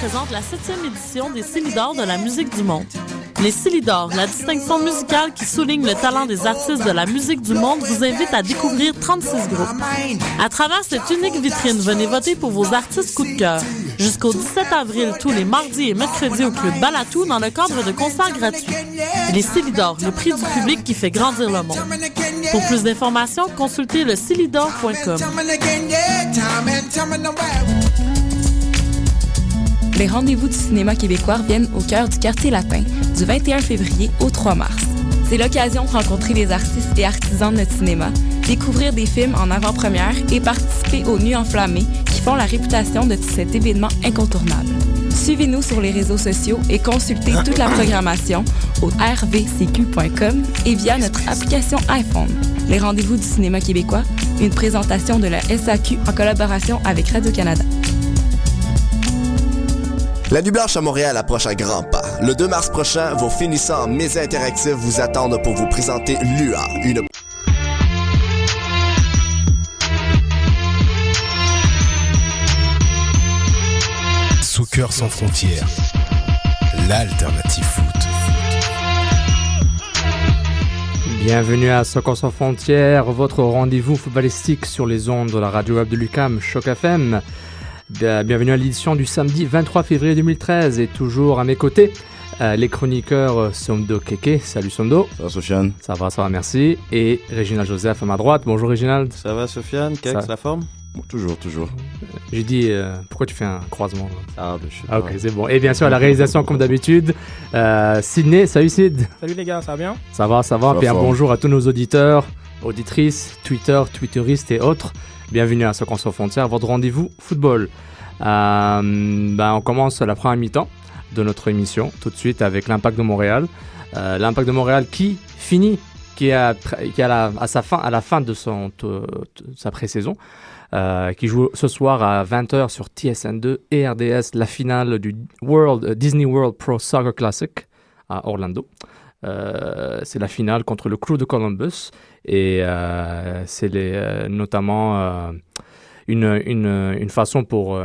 présente la septième édition des Célidors de la musique du monde. Les Célidors, la distinction musicale qui souligne le talent des artistes de la musique du monde, vous invite à découvrir 36 groupes. À travers cette unique vitrine, venez voter pour vos artistes coup de cœur. Jusqu'au 17 avril, tous les mardis et mercredis au Club Balatou dans le cadre de concerts gratuits. Les Célidors, le prix du public qui fait grandir le monde. Pour plus d'informations, consultez le Les rendez-vous du cinéma québécois viennent au cœur du quartier latin du 21 février au 3 mars. C'est l'occasion de rencontrer les artistes et artisans de notre cinéma, découvrir des films en avant-première et participer aux Nuits enflammées qui font la réputation de cet événement incontournable. Suivez-nous sur les réseaux sociaux et consultez toute la programmation au rvcq.com et via notre application iPhone. Les rendez-vous du cinéma québécois, une présentation de la SAQ en collaboration avec Radio-Canada. La Nuit Blanche à Montréal approche à grands pas. Le 2 mars prochain, vos finissants médias interactifs vous attendent pour vous présenter LUA, une Soccer sans frontières, l'alternative foot. Bienvenue à Soccer sans frontières, votre rendez-vous footballistique sur les ondes de la radio web de Lucam, Choc FM. Bienvenue à l'édition du samedi 23 février 2013 et toujours à mes côtés, euh, les chroniqueurs euh, Somdo Keke. Salut Somdo. Ça va Sofiane? Ça va, ça va, merci. Et Réginald Joseph à ma droite. Bonjour Réginald. Ça va Sofiane? Kex, la forme? Bon, Toujours, toujours. J'ai dit, euh, pourquoi tu fais un croisement Ah, ben, je suis ah, Ok, c'est bon. Et bien sûr, à la réalisation, comme d'habitude, euh, Sydney. Salut Sid. Salut les gars, ça va bien? Ça va, ça va. Ça Puis un va. bonjour à tous nos auditeurs, auditrices, Twitter, Twitteristes et autres. Bienvenue à Soccer sans frontières, votre rendez-vous football. Euh, ben, on commence la première mi-temps de notre émission tout de suite avec l'Impact de Montréal. Euh, L'Impact de Montréal qui finit, qui à, la, à sa fin, à la fin de sa pré-saison, euh, qui joue ce soir à 20h sur TSN2 et RDS la finale du World, euh, Disney World Pro Soccer Classic à Orlando. Euh, c'est la finale contre le Crew de Columbus et euh, c'est les, euh, notamment une, une, une façon pour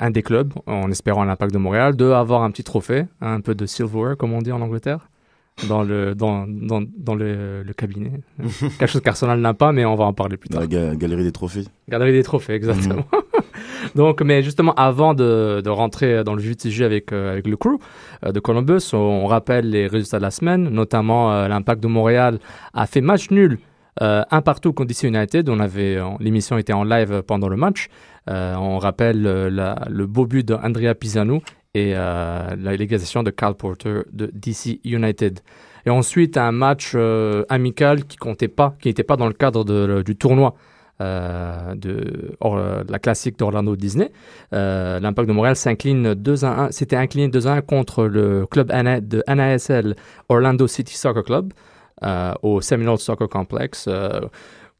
un des clubs, en espérant l'impact de Montréal, de avoir un petit trophée, un peu de silverware comme on dit en Angleterre, dans le, dans, dans, dans le, le cabinet. Quelque chose qu'Arsenal n'a pas, mais on va en parler plus Dans tard. la ga- galerie des trophées. Galerie des trophées, exactement. Donc, mais justement, avant de, rentrer dans le vif sujet avec, euh, avec le crew euh, de Columbus, on, rappelle les résultats de la semaine, notamment euh, l'impact de Montréal a fait match nul un partout contre DC United. L'émission était en live pendant le match. On rappelle le beau but d'Andrea Pisano et la légalisation de Carl Porter de DC United. Et ensuite, un match amical qui comptait pas, qui n'était pas dans le cadre du tournoi euh, de euh, la classique d'Orlando Disney. Euh, L'Impact de Montréal s'incline 2 à 1. C'était incliné 2 à 1 contre le club de NASL Orlando City Soccer Club au Seminole Soccer Complex.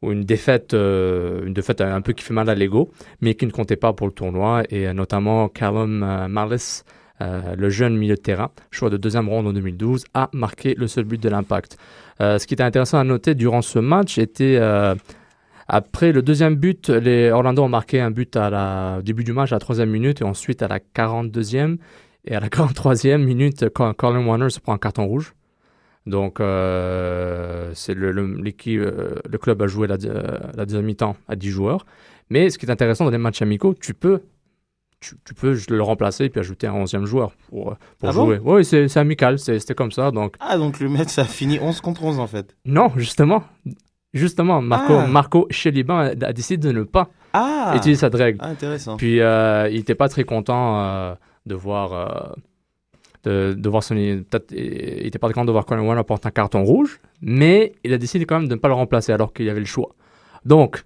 une défaite, une défaite un peu qui fait mal à l'ego, mais qui ne comptait pas pour le tournoi, et notamment Callum Marlis, le jeune milieu de terrain, choix de deuxième ronde en 2012, a marqué le seul but de l'impact. Ce qui était intéressant à noter durant ce match était après le deuxième but, les Orlando ont marqué un but à la au début du match à la troisième minute et ensuite à la 42e et à la 43e minute, quand Colin Warner se prend un carton rouge. Donc, euh, c'est le, euh, le club a joué la, euh, la deuxième mi-temps à 10 joueurs. Mais ce qui est intéressant dans les matchs amicaux, tu peux, tu, tu peux le remplacer puis ajouter un 11e joueur pour, pour Ah bon jouer. oui, c'est, amical, c'était comme ça. Donc, Ah, donc le match, ça a fini 11 contre 11 en fait. non, justement, justement, Marco, Ah. Marco Cheliban a, a décidé de ne pas Ah utiliser cette règle. Ah, intéressant. Puis euh, il n'était pas très content euh, de voir euh, de, de voir son peut-être il était pas content de voir Colin porter un carton rouge, mais il a décidé quand même de ne pas le remplacer alors qu'il y avait le choix. Donc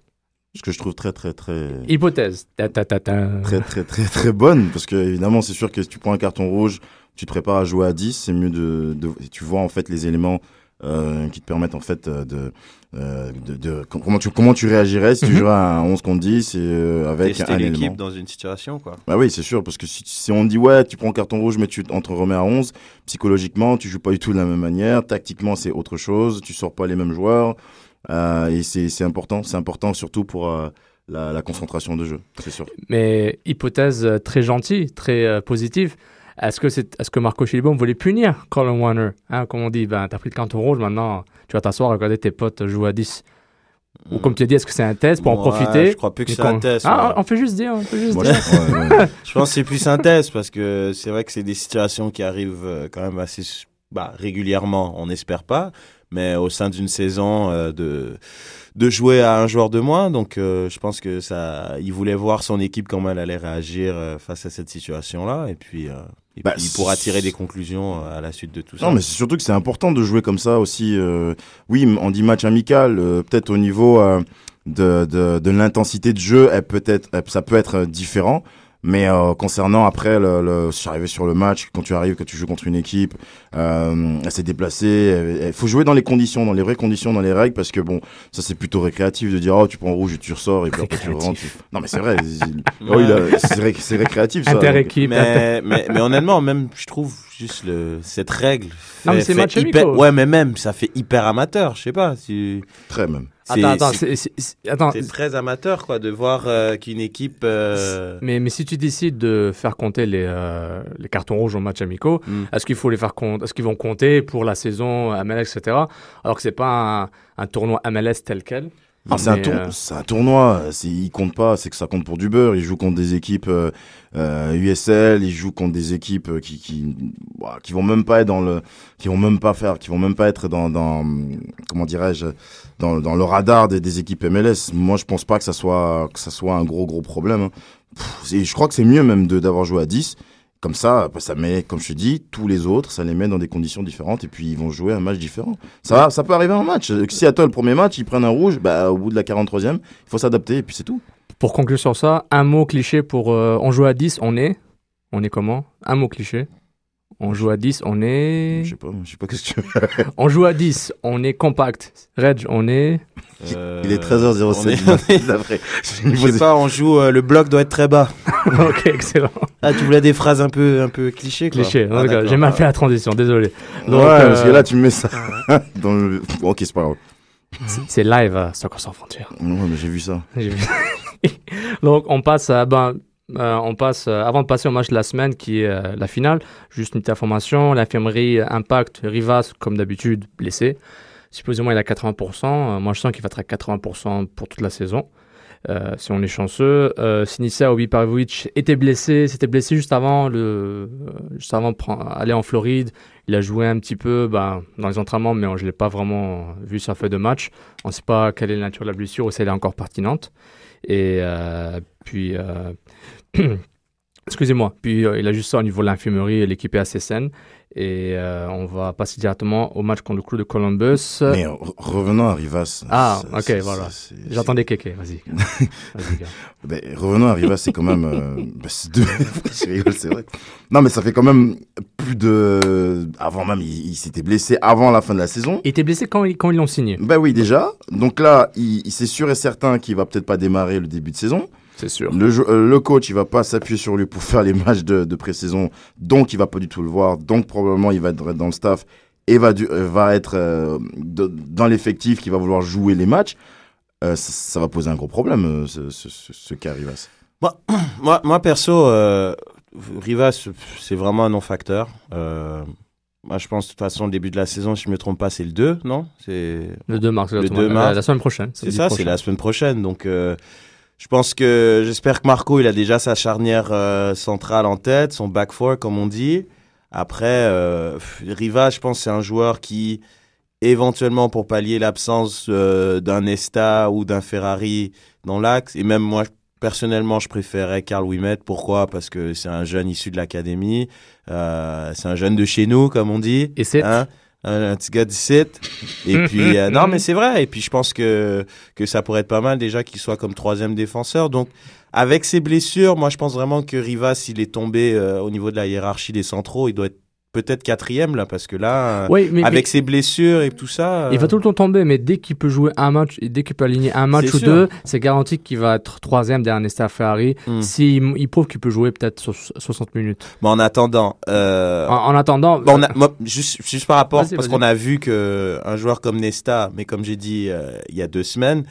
Ce que je trouve très, très, très. hypothèse. Ta, ta, ta, ta. Très, très, très, très bonne. Parce que, évidemment, c'est sûr que si tu prends un carton rouge, tu te prépares à jouer à 10, c'est mieux de, de. Tu vois, en fait, les éléments euh, qui te permettent, en fait, euh, de. euh, de, de- comment, tu, comment tu réagirais si tu Mhm. jouais à un 11 contre 10 et, euh, avec Tester un l'équipe élément? dans une situation quoi. Bah oui, c'est sûr, parce que si, si on dit ouais, tu prends carton rouge, mais tu on te remets à 11, psychologiquement, tu joues pas du tout de la même manière, tactiquement, c'est autre chose, tu sors pas les mêmes joueurs, Euh, et c'est c'est important, c'est important surtout pour euh, la, la concentration de jeu, c'est sûr. Mais hypothèse très gentille, très euh, positive. Est-ce que, c'est, est-ce que Marco Chilibom voulait punir Colin Warner hein, Comme on dit, ben, t'as pris le carton rouge, maintenant tu vas t'asseoir, regarder tes potes jouer à 10. Ou comme tu as dit, est-ce que c'est un test pour en Ouais, profiter? Je crois plus que c'est un test. Ah, ouais. on fait juste dire, on fait juste dire. ouais. Je pense que c'est plus un test parce que c'est vrai que c'est des situations qui arrivent euh, quand même assez bah, régulièrement. On n'espère pas, mais au sein d'une saison euh, de de jouer à un joueur de moins. Donc, euh, je pense que ça, il voulait voir son équipe comment elle allait réagir euh, face à cette situation-là, et puis. et Bah, il pourra tirer des conclusions à la suite de tout ça. Non, mais c'est surtout que c'est important de jouer comme ça aussi. oui, on dit match amical, peut-être au niveau de, de, de l'intensité de jeu, elle peut être, elle- ça peut être différent. Mais euh, concernant après, le, le, je suis arrivé sur le match, quand tu arrives, que tu joues contre une équipe, euh, elle s'est déplacée. Il faut jouer dans les conditions, dans les vraies conditions, dans les règles, parce que bon, ça c'est plutôt récréatif de dire oh tu prends rouge et tu ressors et puis après tu rentres. Non mais c'est vrai, oh, c'est ré- c'est récréatif ça. Interéquipe. mais, mais, mais honnêtement, même, je trouve juste le, cette règle. Non, mais fait- c'est fait match hyper. Ouais, mais même, ça fait hyper amateur. Je sais pas. Tu, Très même. C'est- Attends, attends, c'est- attends. Très amateur, quoi, de voir euh, qu'une équipe. euh, Mais, mais si tu décides de faire compter les, euh, les cartons rouges au match amicaux, Mm. est-ce qu'il faut les faire compter Est-ce qu'ils vont compter pour la saison MLS, etc. Alors que c'est pas un, un tournoi MLS tel quel? Ah, c'est un, tour- euh, un tournoi, c'est- il compte pas, c'est que ça compte pour du beurre. Il joue contre des équipes euh, euh, USL, il joue contre des équipes euh, qui qui ouah, qui vont même pas être dans le, qui vont même pas faire, qui vont même pas être dans dans comment dirais-je dans dans le radar des, des équipes MLS. Moi, je pense pas que ça soit que ça soit un gros gros problème. hein. Pff, je crois que c'est mieux même de d'avoir joué à 10 Comme ça, ça met, comme je te dis, tous les autres, ça les met dans des conditions différentes et puis ils vont jouer un match différent. Ça, peut arriver en match. Si à toi, le premier match, ils prennent un rouge, bah, au bout de la 43e, il faut s'adapter et puis c'est tout. Pour conclure sur ça, un mot cliché pour euh, on joue à 10, on est. On est comment? Un mot cliché. On joue à 10, on est. Je sais pas, je sais pas qu'est-ce que tu veux. On joue à 10, on est compact. Reg, on est. euh, Il est 13h07. on est- d'après. Je sais pas, on joue, euh, le bloc doit être très bas. ok, excellent. Ah, tu voulais des phrases un peu, un peu clichés, quoi. Cliché. Ah. J'ai mal fait la transition, désolé. ouais, Donc, parce que euh, là, tu me mets ça dans le. Ok, c'est pas grave. C'est live à Soccer sans frontières. Ouais, mais j'ai vu ça. J'ai vu. Donc, on passe à. Ben, euh, on passe, euh, avant de passer au match de la semaine qui est euh, la finale, juste une petite information l'infirmerie Impact, Rivas, comme d'habitude, blessé. Supposément, il a 80%. Euh, moi, je sens qu'il va être à 80% pour toute la saison. Si on est chanceux. Sinisa Obiparovic était blessé, s'était blessé juste avant, le, juste avant aller en Floride. Il a joué un petit peu ben, dans les entraînements, mais je ne l'ai pas vraiment vu sa feuille de match. On ne sait pas quelle est la nature de la blessure ou si elle est encore pertinente. Et euh, puis, euh, excusez-moi, puis euh, il a juste ça au niveau de l'infirmerie et l'équipe est assez saine. Et euh, on va passer directement au match contre le crew de Columbus. Mais re- revenons à Rivas. Ah, ok, voilà. J'entendais kéké, vas-y. Ben, revenons à Rivas, c'est quand même. euh, bah, c'est deux- je rigole, c'est vrai. Non, mais ça fait quand même plus de. Avant même, il, il s'était blessé avant la fin de la saison. Il était blessé quand, ils- quand ils l'ont signé. Ben oui, déjà. Donc là, il, il- c'est sûr et certain qu'il va peut-être pas démarrer le début de saison. C'est sûr. Le, euh, le coach, il va pas s'appuyer sur lui pour faire les matchs de, de pré-saison, donc il va pas du tout le voir. Donc probablement il va être dans le staff et va, du- euh, va être euh, de- dans l'effectif qui va vouloir jouer les matchs. Euh, ça, ça va poser un gros problème, ce, ce, ce, ce cas Rivas. Moi, moi perso, euh, Rivas, c'est vraiment un non-facteur. Euh, moi, je pense, de toute façon, le début de la saison, si je me trompe pas, c'est le 2, non? C'est Le 2 mars, Le exactement. 2 mars. La, la semaine prochaine. c'est ça, c'est la semaine prochaine. Donc, euh, je pense que, j'espère que Marco, il a déjà sa charnière euh, centrale en tête, son back four, comme on dit. Après, euh, Rivas, je pense, c'est un joueur qui, éventuellement, pour pallier l'absence euh, d'un Nesta ou d'un Ferrari dans l'axe, et même moi, personnellement, je préférais Karl Wimet. Pourquoi? Parce que c'est un jeune issu de l'académie. Euh, c'est un jeune de chez nous, comme on dit. Et c'est. Hein? Un, un petit gars d'ici. Et puis, euh, non, mais c'est vrai. Et puis, je pense que, que ça pourrait être pas mal déjà qu'il soit comme troisième défenseur. Donc, avec ses blessures, moi, je pense vraiment que Rivas, s'il est tombé euh, au niveau de la hiérarchie des centraux, il doit être peut-être quatrième là, parce que là, euh, Oui, mais, avec ses blessures et tout ça. Il va euh, tout le temps tomber, mais dès qu'il peut jouer un match, et dès qu'il peut aligner un match ou sûr. deux, c'est garanti qu'il va être troisième derrière Nesta Ferrari. Hmm. S'il il prouve qu'il peut jouer peut-être so- 60 minutes. Mais en attendant, euh, En, en attendant, Bon, on a- moi, juste, juste par rapport, parce qu'on a vu que un joueur comme Nesta, mais comme j'ai dit euh, il y a deux semaines,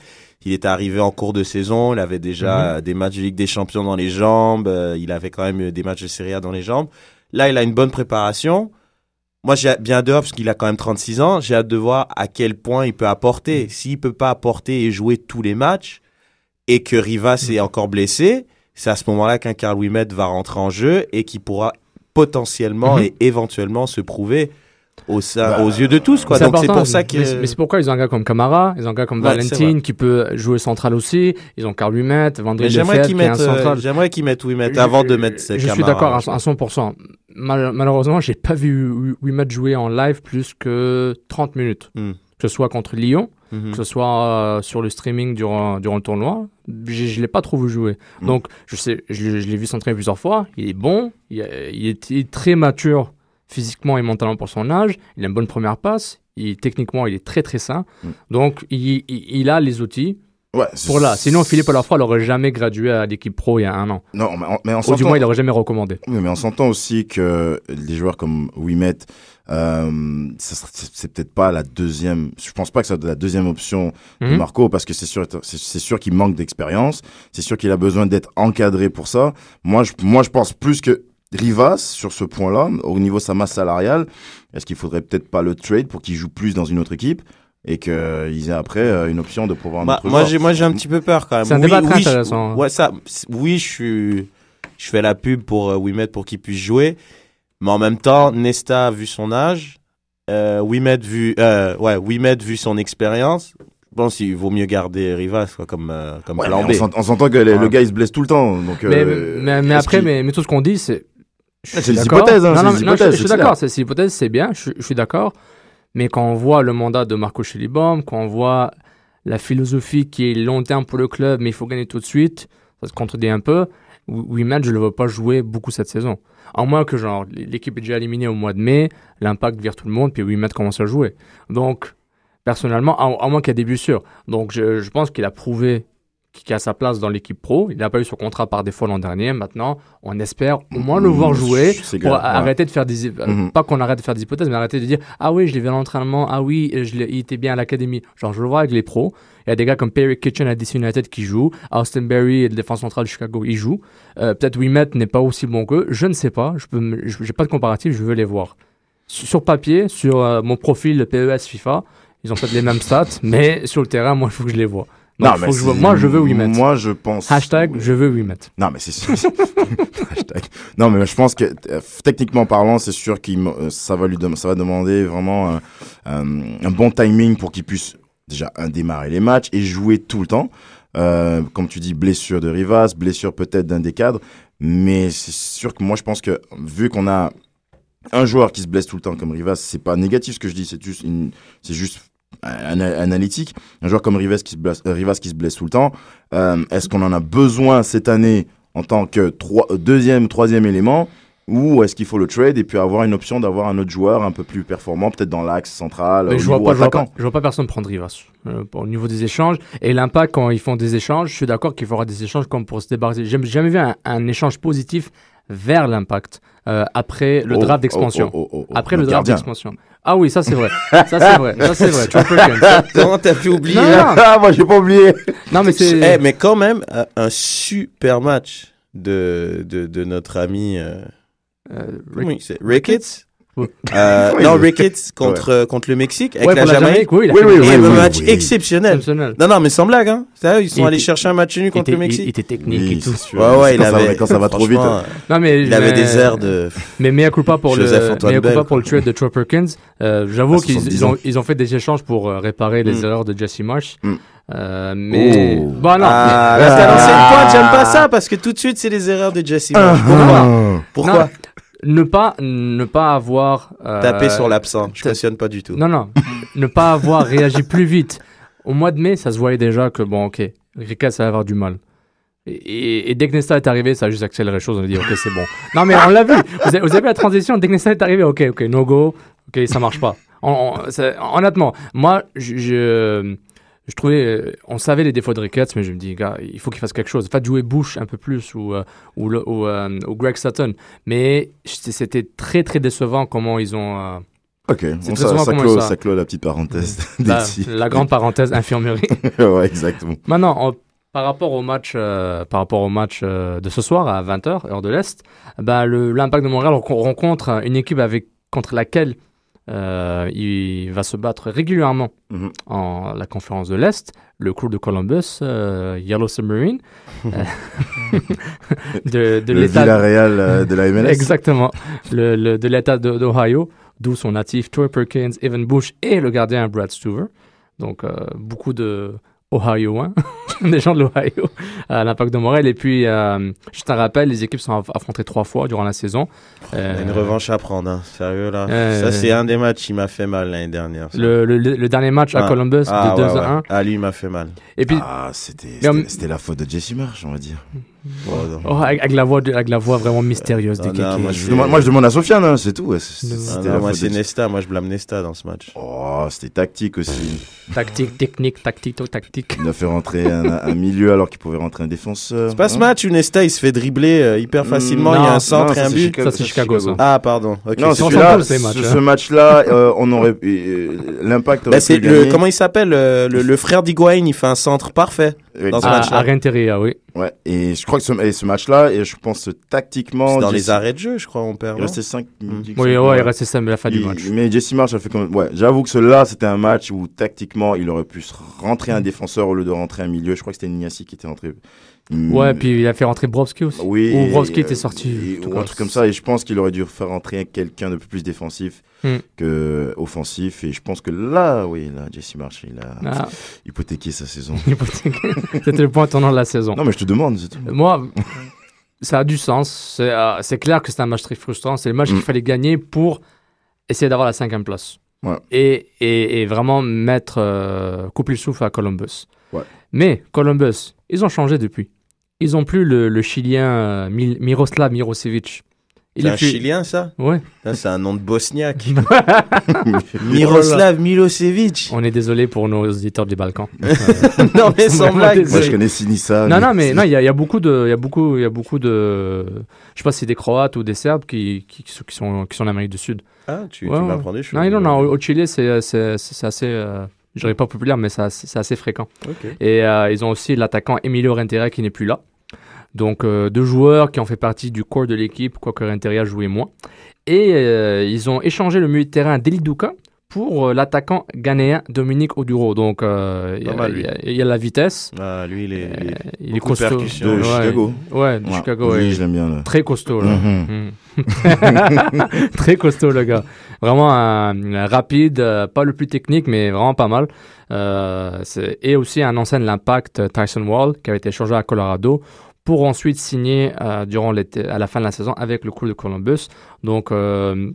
il est arrivé en cours de saison, il avait déjà Mhm. euh, des matchs de Ligue des Champions dans les jambes, euh, il avait quand même euh, des matchs de Serie A dans les jambes. Là, il a une bonne préparation. Moi, j'ai bien dehors parce qu'il a quand même 36 ans. J'ai hâte de voir à quel point il peut apporter. S'il peut pas apporter et jouer tous les matchs et que Rivas Mhm. est encore blessé, c'est à ce moment-là qu'un Carl Wimet va rentrer en jeu et qui pourra potentiellement Mhm. et éventuellement se prouver au sein, Bah, aux yeux de tous. Quoi. C'est Donc c'est pour ça que. Mais, c'est- mais c'est pourquoi ils ont un gars comme Camara, ils ont un gars comme Ouais, Valentine qui peut jouer central aussi, ils ont Carl Lumet, Vandré Mais J'aimerais qu'ils mettent, euh, j'aimerais qu'ils mettent Wimet Je- avant de je- mettre Je Camara. suis d'accord à, à 100%. Mal- malheureusement, j'ai pas vu Wimet jouer en live plus que 30 minutes. Hmm. Que ce soit contre Lyon, Mhm. que ce soit euh, sur le streaming durant, durant le tournoi, je ne l'ai pas trop vu jouer. Mm. Donc, je sais, je, l'ai- je l'ai vu s'entraîner plusieurs fois. Il est bon, il, il est, il est très mature physiquement et mentalement pour son âge. Il a une bonne première passe. Il, techniquement, il est très très sain. Mm. Donc, il, il- il a les outils Ouais, pour là. Sinon, Philippe Lafroy n'aurait jamais gradué à l'équipe pro il y a un an. Non, mais, on- mais on Ou du moins, il n'aurait jamais recommandé. Oui, mais on s'entend aussi que des joueurs comme Wimet, euh, c'est peut-être pas la deuxième. Je pense pas que ça soit la deuxième option de Mhm. Marco parce que c'est sûr, c'est sûr qu'il manque d'expérience. C'est sûr qu'il a besoin d'être encadré pour ça. Moi, je, moi, je pense plus que Rivas sur ce point-là, au niveau de sa masse salariale, est-ce qu'il faudrait peut-être pas le trade pour qu'il joue plus dans une autre équipe et qu'ils aient après euh, une option de pouvoir un Bah, autre moi, joueur. j'ai, moi, j'ai un petit peu peur quand même. C'est un oui, débat très oui, je- intéressant. ouais, ça, oui, je suis, je fais la pub pour euh, Wimet pour qu'il puisse jouer. Mais en même temps, Nesta, vu son âge, euh, Wimet, vu, euh, ouais, Wimet, vu son expérience, je pense qu'il vaut mieux garder Rivas, quoi, comme, euh, comme Ouais, plan mais B. on s'ent- on s'entend que le, Ouais. le gars il se blesse tout le temps. Donc, mais, euh, mais, mais après, mais, mais tout ce qu'on dit, c'est. C'est des hypothèses, hein, Non, non, non, je- suis d'accord, c'est- ces hypothèses, c'est bien, je, je suis d'accord. Mais quand on voit le mandat de Marco Schellibaum, quand on voit la philosophie qui est long terme pour le club, mais il faut gagner tout de suite, ça se contredit un peu. Wiman, je ne le vois pas jouer beaucoup cette saison. À moins que genre l'équipe est déjà éliminée au mois de mai, l'impact vire tout le monde, puis Wiman commence à jouer. Donc, personnellement, à, à moins qu'il y ait des blessures. Donc, je, je pense qu'il a prouvé qu'il a sa place dans l'équipe pro. Il n'a pas eu son contrat par défaut l'an dernier. Maintenant, on espère au moins le voir Mmh, jouer pour grave, ouais. arrêter de faire des... euh, Mhm. Pas qu'on arrête de faire des hypothèses, mais arrêter de dire « Ah oui, je l'ai vu à l'entraînement. Ah oui, je l'ai- il était bien à l'académie. » Genre, je le vois avec les pros. Il y a des gars comme Perry Kitchen à DC United qui jouent. Austin Berry, le défense central de Chicago, il joue. Euh, Peut-être Wimet n'est pas aussi bon qu'eux. Je ne sais pas. Je j'ai pas de comparatif. Je veux les voir. Sur papier, sur euh, mon profil PES FIFA, ils ont peut-être les mêmes stats, mais sur le terrain, moi, il faut que je les vois. Donc, Non, faut mais que je moi, je veux Wimet. Moi, je pense. Hashtag, je veux Wimet. Non, mais c'est sûr. Hashtag. Non, mais je pense que euh, techniquement parlant, c'est sûr qu'il euh, ça va lui ça va demander vraiment euh, un, bon timing pour qu'il puisse déjà un, démarrer les matchs et jouer tout le temps. Euh, comme tu dis, blessure de Rivas, blessure peut-être d'un des cadres, mais c'est sûr que moi je pense que vu qu'on a un joueur qui se blesse tout le temps comme Rivas, c'est pas négatif ce que je dis, c'est juste une, c'est juste analytique. Un joueur comme Rivas qui se blesse, euh, Rivas qui se blesse tout le temps, euh, est-ce qu'on en a besoin cette année en tant que trois, euh, deuxième, troisième élément ou est-ce qu'il faut le trade et puis avoir une option d'avoir un autre joueur un peu plus performant, peut-être dans l'axe central, Mais je vois, pas, je, vois pas, je vois pas personne prendre Rivas euh, au niveau des échanges. Et l'impact, quand ils font des échanges, je suis d'accord qu'il fera des échanges comme pour se débarrasser. J'ai jamais vu un, un échange positif vers l'impact euh, après le Oh, draft d'expansion. oh, oh, oh, Après le le draft d'expansion. Ah oui, ça c'est vrai. ça c'est vrai. Ça c'est vrai. Comment t'as pu oublier Non, non, Ah, moi j'ai pas oublié. non, mais c'est. Eh, mais quand même, un, un super match de, de, de notre ami. euh, euh, comment il s'appelle? Ricketts? Euh, Non, Ricketts contre, contre le Mexique, avec ouais, la Jamaïque. Jamaïque, oui, Oui, oui, Et oui, un match oui. exceptionnel. exceptionnel. Non, non, mais sans blague, hein. Sérieux, ils sont Il allés chercher un match nul contre était, le Mexique. il était technique Oui, et tout. c'est sûr. Ouais, ouais, il quand, ça avait, va, quand ça va trop vite. franchement, Non, mais, Il avait mais- des airs de. Mais mea culpa pour le, Joseph-Antoine mea culpa pour le trade de Troy Perkins. Euh, J'avoue À qu'ils 70 ils ont, ils ont fait des échanges pour euh, réparer les Mm. erreurs de Jesse Marsh. Mm. Euh, mais Oh. bon, non. Ah, mais- parce qu'à l'ancienne Ah. pointe, j'aime pas ça parce que tout de suite, c'est les erreurs de Jesse. Marsh. Ah. Pourquoi ne pas ne pas avoir euh, Taper sur l'absent. Je cautionne pas du tout. Non, non. ne pas avoir réagi plus vite. Au mois de mai, ça se voyait déjà que bon, ok, Riquet ça va avoir du mal. Et, et dès que Nesta est arrivé, ça a juste accéléré les choses. On a dit, ok, c'est bon. Non, mais on l'a vu. Vous avez, vous avez vu la transition? Dès que Nesta est arrivé, ok, ok, no go. Ok, ça marche pas. On- on- c'est- honnêtement, moi, je, je, je trouvais, euh, on savait les défauts de Ricketts, mais je me dis, gars, il faut qu'il fasse quelque chose. Faites jouer Bush un peu plus ou, euh, ou, le- ou, euh, ou Greg Sutton. Mais c'était très, très décevant comment ils ont. euh, Ok, bon, ça, clôt, ça- ça clôt la petite parenthèse la, grande parenthèse infirmerie. ouais, exactement. Maintenant, on- par rapport au match, euh, par rapport au match euh, de ce soir à 20h, heure de l'Est, bah, le- l'Impact de Montréal ren- rencontre une équipe avec, contre laquelle euh, il va se battre régulièrement Mhm. en la conférence de l'Est, le crew de Columbus, euh, Yellow Submarine, euh, de, de le l'État Villarreal euh, de la MLS. Exactement. Le, le- de l'État de- d'Ohio, d'où sont natifs Troy Perkins, Evan Bush et le gardien Brad Stuver. Donc, euh, beaucoup de Ohioens, des gens de l'Ohio, à l'impact de Montréal. Et puis, euh, juste un rappel, les équipes sont aff- affrontées trois fois durant la saison. On a une Euh, revanche à prendre, hein. sérieux là. Euh, ça, c'est un des matchs qui m'a fait mal l'année dernière. le, le- le dernier match à Ah. Columbus Ah, de 2 ouais, à 1. ouais. Ah, lui, il m'a fait mal. Et puis, Ah, c'était la faute de Jesse Marsh, on va dire. Oh, non. oh, avec, avec la voix de- avec la voix vraiment mystérieuse de Ah, non, Kéké. moi, Je moi, je demande à Sofiane, hein, c'est tout. ouais, c'est- Non. Ah, non, moi, c'est de- Nesta. Moi, je blâme Nesta dans ce match. Oh, c'était tactique aussi. Tactique, technique, tactique, tactique. Il a fait rentrer un, un milieu alors qu'il pouvait rentrer un défenseur. C'est pas ce Hein match où Nesta, il se fait dribbler euh, hyper facilement. Il y a non, un centre non, et un but. Chicago- Ça, c'est Chicago, ça. Ah, pardon. Ok. Non, celui-là, ce, ce match-là, euh, on aurait euh, l'impact aurait Bah, le, comment il s'appelle le, le frère d'Higuain, il fait un centre parfait. Dans ce À, match-là. à Renteria, oui. Ouais, et je crois que ce, et ce match-là, et je pense tactiquement. C'est dans Jesse- les arrêts de jeu, je crois, on perd. Il restait 5 minutes. Oui, ouais, il restait ça à la fin du match. Mais Jesse Marsh a fait comme. Ouais, j'avoue que celui-là, c'était un match où tactiquement, il aurait pu rentrer un défenseur au lieu de rentrer un milieu. Je crois que c'était Niassi qui était rentré. Mm, Ouais, puis il a fait rentrer Brovski aussi. Oui. Ou Brovski était sorti. en tout ou un truc comme ça. Et je pense qu'il aurait dû faire rentrer quelqu'un de plus défensif Hmm. que offensif. Et je pense que là, oui, là, Jesse Marsh, il a Ah, hypothéqué sa saison. C'était le point tournant de la saison. non, mais je te demande, tout. Moi, ça a du sens. C'est euh, c'est clair que c'est un match très frustrant. C'est le match Mm. qu'il fallait gagner pour essayer d'avoir la cinquième place. Ouais. Et, et, et vraiment mettre, euh, couper le souffle à Columbus. Ouais. Mais Columbus, ils ont changé depuis. Ils ont plus le, le Chilien euh, Mi- Miroslav Mirosevic. Il C'est est un plus- Chilien, ça Ouais. Ça, C'est un nom de bosniaque. Miroslav Milosevic. On est désolé pour nos auditeurs du Balkan. non, mais sans blague. Moi, je connais Sinisa. Non, non, mais non, il y, a- il y a beaucoup de, il y a beaucoup, il y a beaucoup de, je sais pas si c'est des Croates ou des Serbes qui, qui, qui sont, qui sont, qui sont en Amérique du Sud. Ah, tu, Ouais, tu m'apprends des choses. Non, non, non, au au Chili, c'est, c'est, c'est c'est assez, euh, je dirais pas populaire, mais c'est assez, fréquent. Et euh, ils ont aussi l'attaquant Emilio Renteria qui n'est plus là. Donc euh, deux joueurs qui ont fait partie du corps de l'équipe, quoique Renteria jouait moins. Et euh, ils ont échangé le milieu de terrain Deliduca pour euh, l'attaquant ghanéen Dominique Oduro. Donc euh, il y, a- mal, il lui. y a- il y a la vitesse. Ah, lui, il est. il est- Euh, il est beaucoup de costaud. De Ouais. Chicago. Ouais, de Ouais. Chicago. Oui, ouais. je l'aime bien. Là. Très costaud, là. Mhm. Mm. Très costaud, le gars. Vraiment un- un rapide, euh, pas le plus technique, mais vraiment pas mal. Euh, c'est- et aussi un ancien de l'Impact, euh, Tyson Wall, qui avait été échangé à Colorado pour ensuite signer euh, durant l'été, à la fin de la saison avec le crew de Columbus. Donc, euh,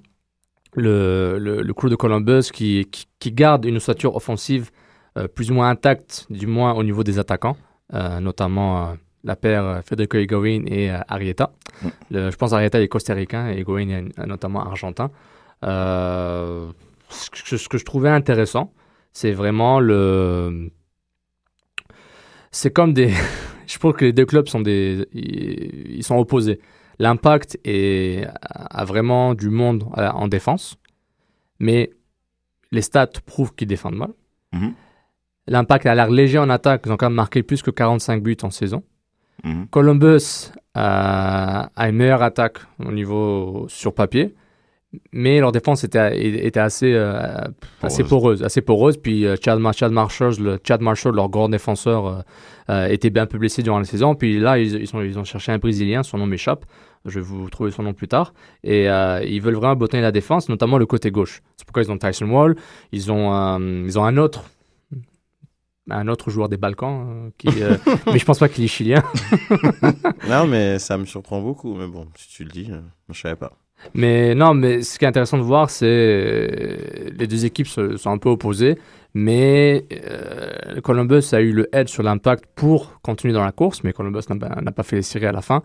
le, le, le crew de Columbus qui, qui, qui garde une ossature offensive euh, plus ou moins intacte, du moins au niveau des attaquants, euh, notamment euh, la paire Federico Higuain et Arrieta. Mm. Le- je pense Arrieta est costaricain et Higuain est notamment argentin. Ce, que, ce que je trouvais intéressant, c'est vraiment le... C'est comme des... je trouve que les deux clubs sont des... Ils sont opposés. L'impact a vraiment du monde en défense, mais les stats prouvent qu'ils défendent mal. Mhm. L'impact a l'air léger en attaque, ils ont quand même marqué plus que 45 buts en saison. Mhm. Columbus euh, a une meilleure attaque au niveau sur papier, mais leur défense était, était assez, euh, assez poreuse, assez poreuse. Puis euh, Chad, Mar- Chad Marshall, le, Chad Marshall, leur grand défenseur, euh, euh, était bien peu blessé durant la saison. Puis là, ils, ils, ont, ils ont cherché un Brésilien, son nom m'échappe. Je vais vous trouver son nom plus tard. Et euh, ils veulent vraiment botiner la défense, notamment le côté gauche. C'est pourquoi ils ont Tyson Wall. Ils ont, euh, ils ont un autre un autre joueur des Balkans, euh, qui, euh, mais je pense pas qu'il est chilien. Non, mais ça me surprend beaucoup. Mais bon, si tu le dis, euh, je savais pas. Mais non, mais ce qui est intéressant de voir, c'est les deux équipes se- sont un peu opposées, Mais Columbus a eu le head sur l'impact pour continuer dans la course, mais Columbus n'a pas- n'a pas fait les séries à la fin.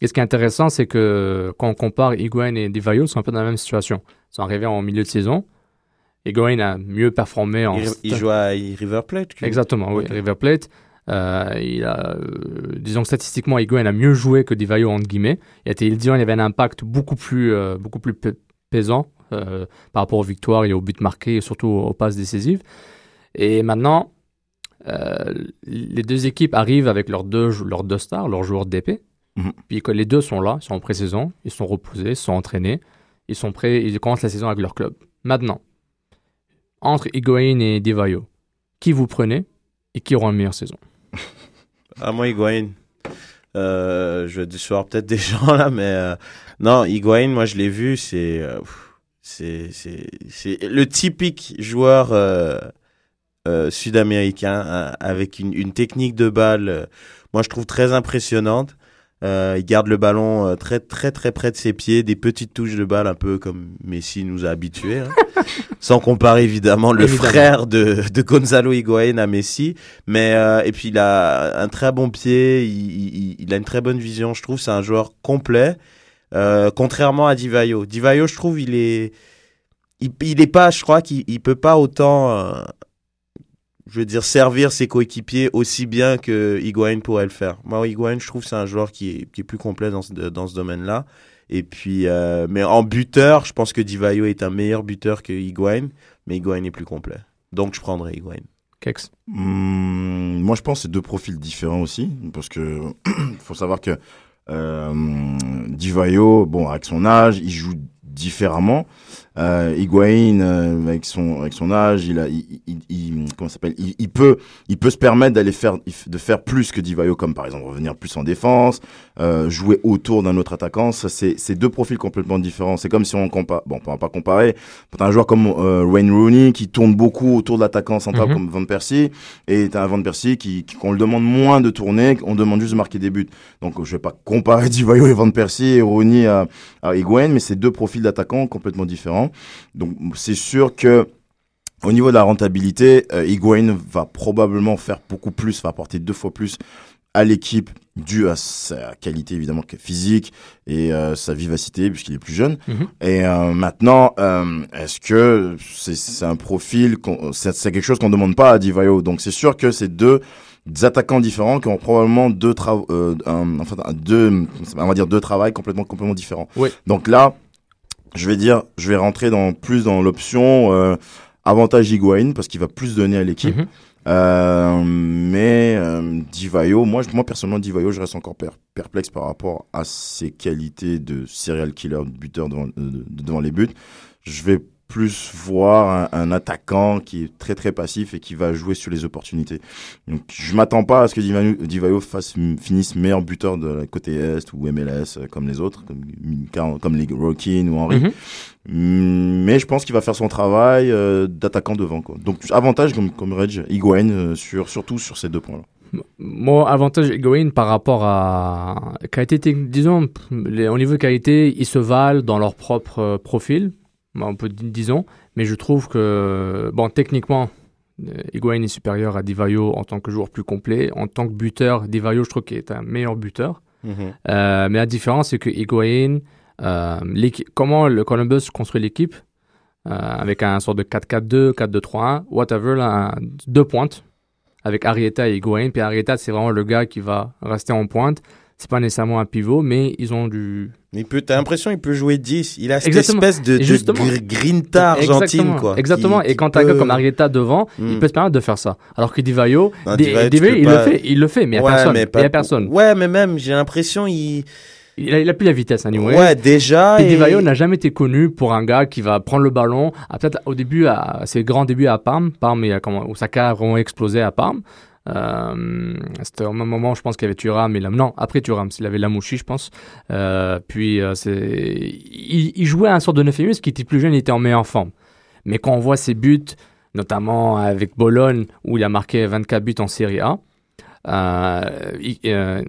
Et ce qui est intéressant, c'est que quand on compare Higuain et Divayo, ils sont un peu dans la même situation. Ils sont arrivés en milieu de saison. Higuain a mieux performé en... Il, il joue à River Plate. Exactement, oui. River Plate. Euh, il a, euh, disons que statistiquement, Higuain a mieux joué que Divayo, entre guillemets. Il, était, il dit il y avait un impact beaucoup plus, euh, beaucoup plus pe- pesant euh, par rapport aux victoires et aux buts marqués et surtout aux, aux passes décisives. Et maintenant, les deux équipes arrivent avec leurs deux, leurs deux stars, leurs joueurs d'épée. Mhm. Puis que les deux sont là, ils sont en pré-saison, ils sont reposés, ils sont entraînés, ils sont prêts, ils commencent la saison avec leur club. Maintenant, entre Higuain et Divayo, qui vous prenez et qui aura une meilleure saison? Ah, moi, Higuain. Euh, je vais décevoir peut-être des gens là, mais euh, non, Higuain, moi je l'ai vu, c'est euh, c'est le typique joueur euh, euh, sud-américain euh, avec une, une technique de balle, euh, moi je trouve très impressionnante. Euh, il garde le ballon euh, très très très près de ses pieds, des petites touches de balle un peu comme Messi nous a habitués. hein. Sans comparer évidemment le Évidemment. frère de, de Gonzalo Higuain à Messi, mais euh, et puis il a un très bon pied, il, il- il a une très bonne vision, je trouve. C'est un joueur complet, euh, contrairement à Divayo. Divayo, je trouve, il est, il, il est pas, je crois qu'il il peut pas autant, euh, je veux dire, servir ses coéquipiers aussi bien que Higuain pourrait le faire. Moi, Higuain, je trouve, c'est un joueur qui est, qui est plus complet dans ce, dans ce domaine-là. Et puis, euh, mais en buteur, je pense que Divayo est un meilleur buteur que Higuain, mais Higuain est plus complet. Donc, je prendrais Higuain. Kex Hum, moi, je pense que c'est deux profils différents aussi, parce que faut savoir que euh, Divayo, bon, avec son âge, il joue différemment. Euh, Higuain, euh, avec son avec son âge, il a, il, il- il- comment s'appelle, il, il peut, il peut se permettre d'aller faire, de faire plus que Divayo, comme par exemple revenir plus en défense, euh, jouer autour d'un autre attaquant. Ça, c'est, c'est deux profils complètement différents. C'est comme si on compare, bon, on va pas comparer. T'as un joueur comme euh, Wayne Rooney qui tourne beaucoup autour de l'attaquant central Mhm. comme Van Persie, et t'as un Van Persie qui, qui- qu'on le demande moins de tourner, on demande juste de marquer des buts. Donc je vais pas comparer Divayo et Van Persie et Rooney à, à Higuain, mais c'est deux profils d'attaquants complètement différents. Donc c'est sûr que au niveau de la rentabilité, euh, Higuain va probablement faire beaucoup plus, va apporter deux fois plus à l'équipe dû à sa qualité évidemment que- physique et euh, sa vivacité puisqu'il est plus jeune. Mhm. Et euh, maintenant, euh, est-ce que c'est un profil, c'est quelque chose qu'on demande pas à Divayo. Donc c'est sûr que c'est deux attaquants différents qui ont probablement deux travaux, un- enfin deux, on va dire deux travails complètement complètement différents. Oui. Donc là, je vais dire, je vais rentrer dans plus dans l'option euh, avantage Higuain parce qu'il va plus donner à l'équipe. Mhm. Euh, mais euh, Divayo, moi, moi personnellement, Divayo, je reste encore per- perplexe par rapport à ses qualités de serial killer, de buteur devant, euh, de- devant les buts. Je vais plus voir un, un attaquant qui est très très passif et qui va jouer sur les opportunités. Donc, je m'attends pas à ce que Divayo, fasse, finisse meilleur buteur de la côté Est ou MLS euh, comme les autres, comme, comme les Rockin ou Henry. Mhm. Mm, Mais je pense qu'il va faire son travail euh, d'attaquant devant. Quoi. Donc avantage comme, comme Reg, Higuain, euh, sur, surtout sur ces deux points-là. Moi, avantage Higuain par rapport à qualité disons, les- au niveau de qualité, ils se valent dans leur propre profil, Bon, on peut di- disons, mais je trouve que, bon, techniquement, euh, Higuain est supérieur à Divayo en tant que joueur plus complet. En tant que buteur, Divayo, je trouve qu'il est un meilleur buteur. Euh, mais la différence, c'est que Higuain, euh, comment le Columbus construit l'équipe, euh, avec un sort de 4-4-2, 4-2-3-1, whatever, là, deux pointes, avec Arietta et Higuain. Puis Arietta, c'est vraiment le gars qui va rester en pointe. C'est pas nécessairement un pivot, mais ils ont du. Il peut, t'as l'impression qu'il peut jouer 10. Il a cette Exactement. espèce de, Et de grinta argentine, Exactement. quoi. Exactement. qui- et qui quand t'as un gars comme Arietta devant, Hmm. il peut se permettre de faire ça. Alors que Divayo, Non, Di- Divayo, Divayo, il pas- le fait, il le fait, mais il n'y a personne. mais Il pas- y a personne. Ouais, mais même, j'ai l'impression, il. Il a, il a plus la vitesse, anyway. Ouais, déjà. Et et- Divayo n'a jamais été connu pour un gars qui va prendre le ballon. Peut-être au début, à ses grands débuts à Parme, Parme il a comment, où sa carrière a vraiment explosé à Parme. Euh, C'était au même moment, je pense qu'il y avait Thuram. Et non, après Thuram, il avait Lamouchi, je pense. Euh, puis, euh, c'est, il, jouait à un sort de Neufémus qui était plus jeune, il était en meilleure forme. Mais quand on voit ses buts, notamment avec Bologne, où il a marqué 24 buts en Serie A, il-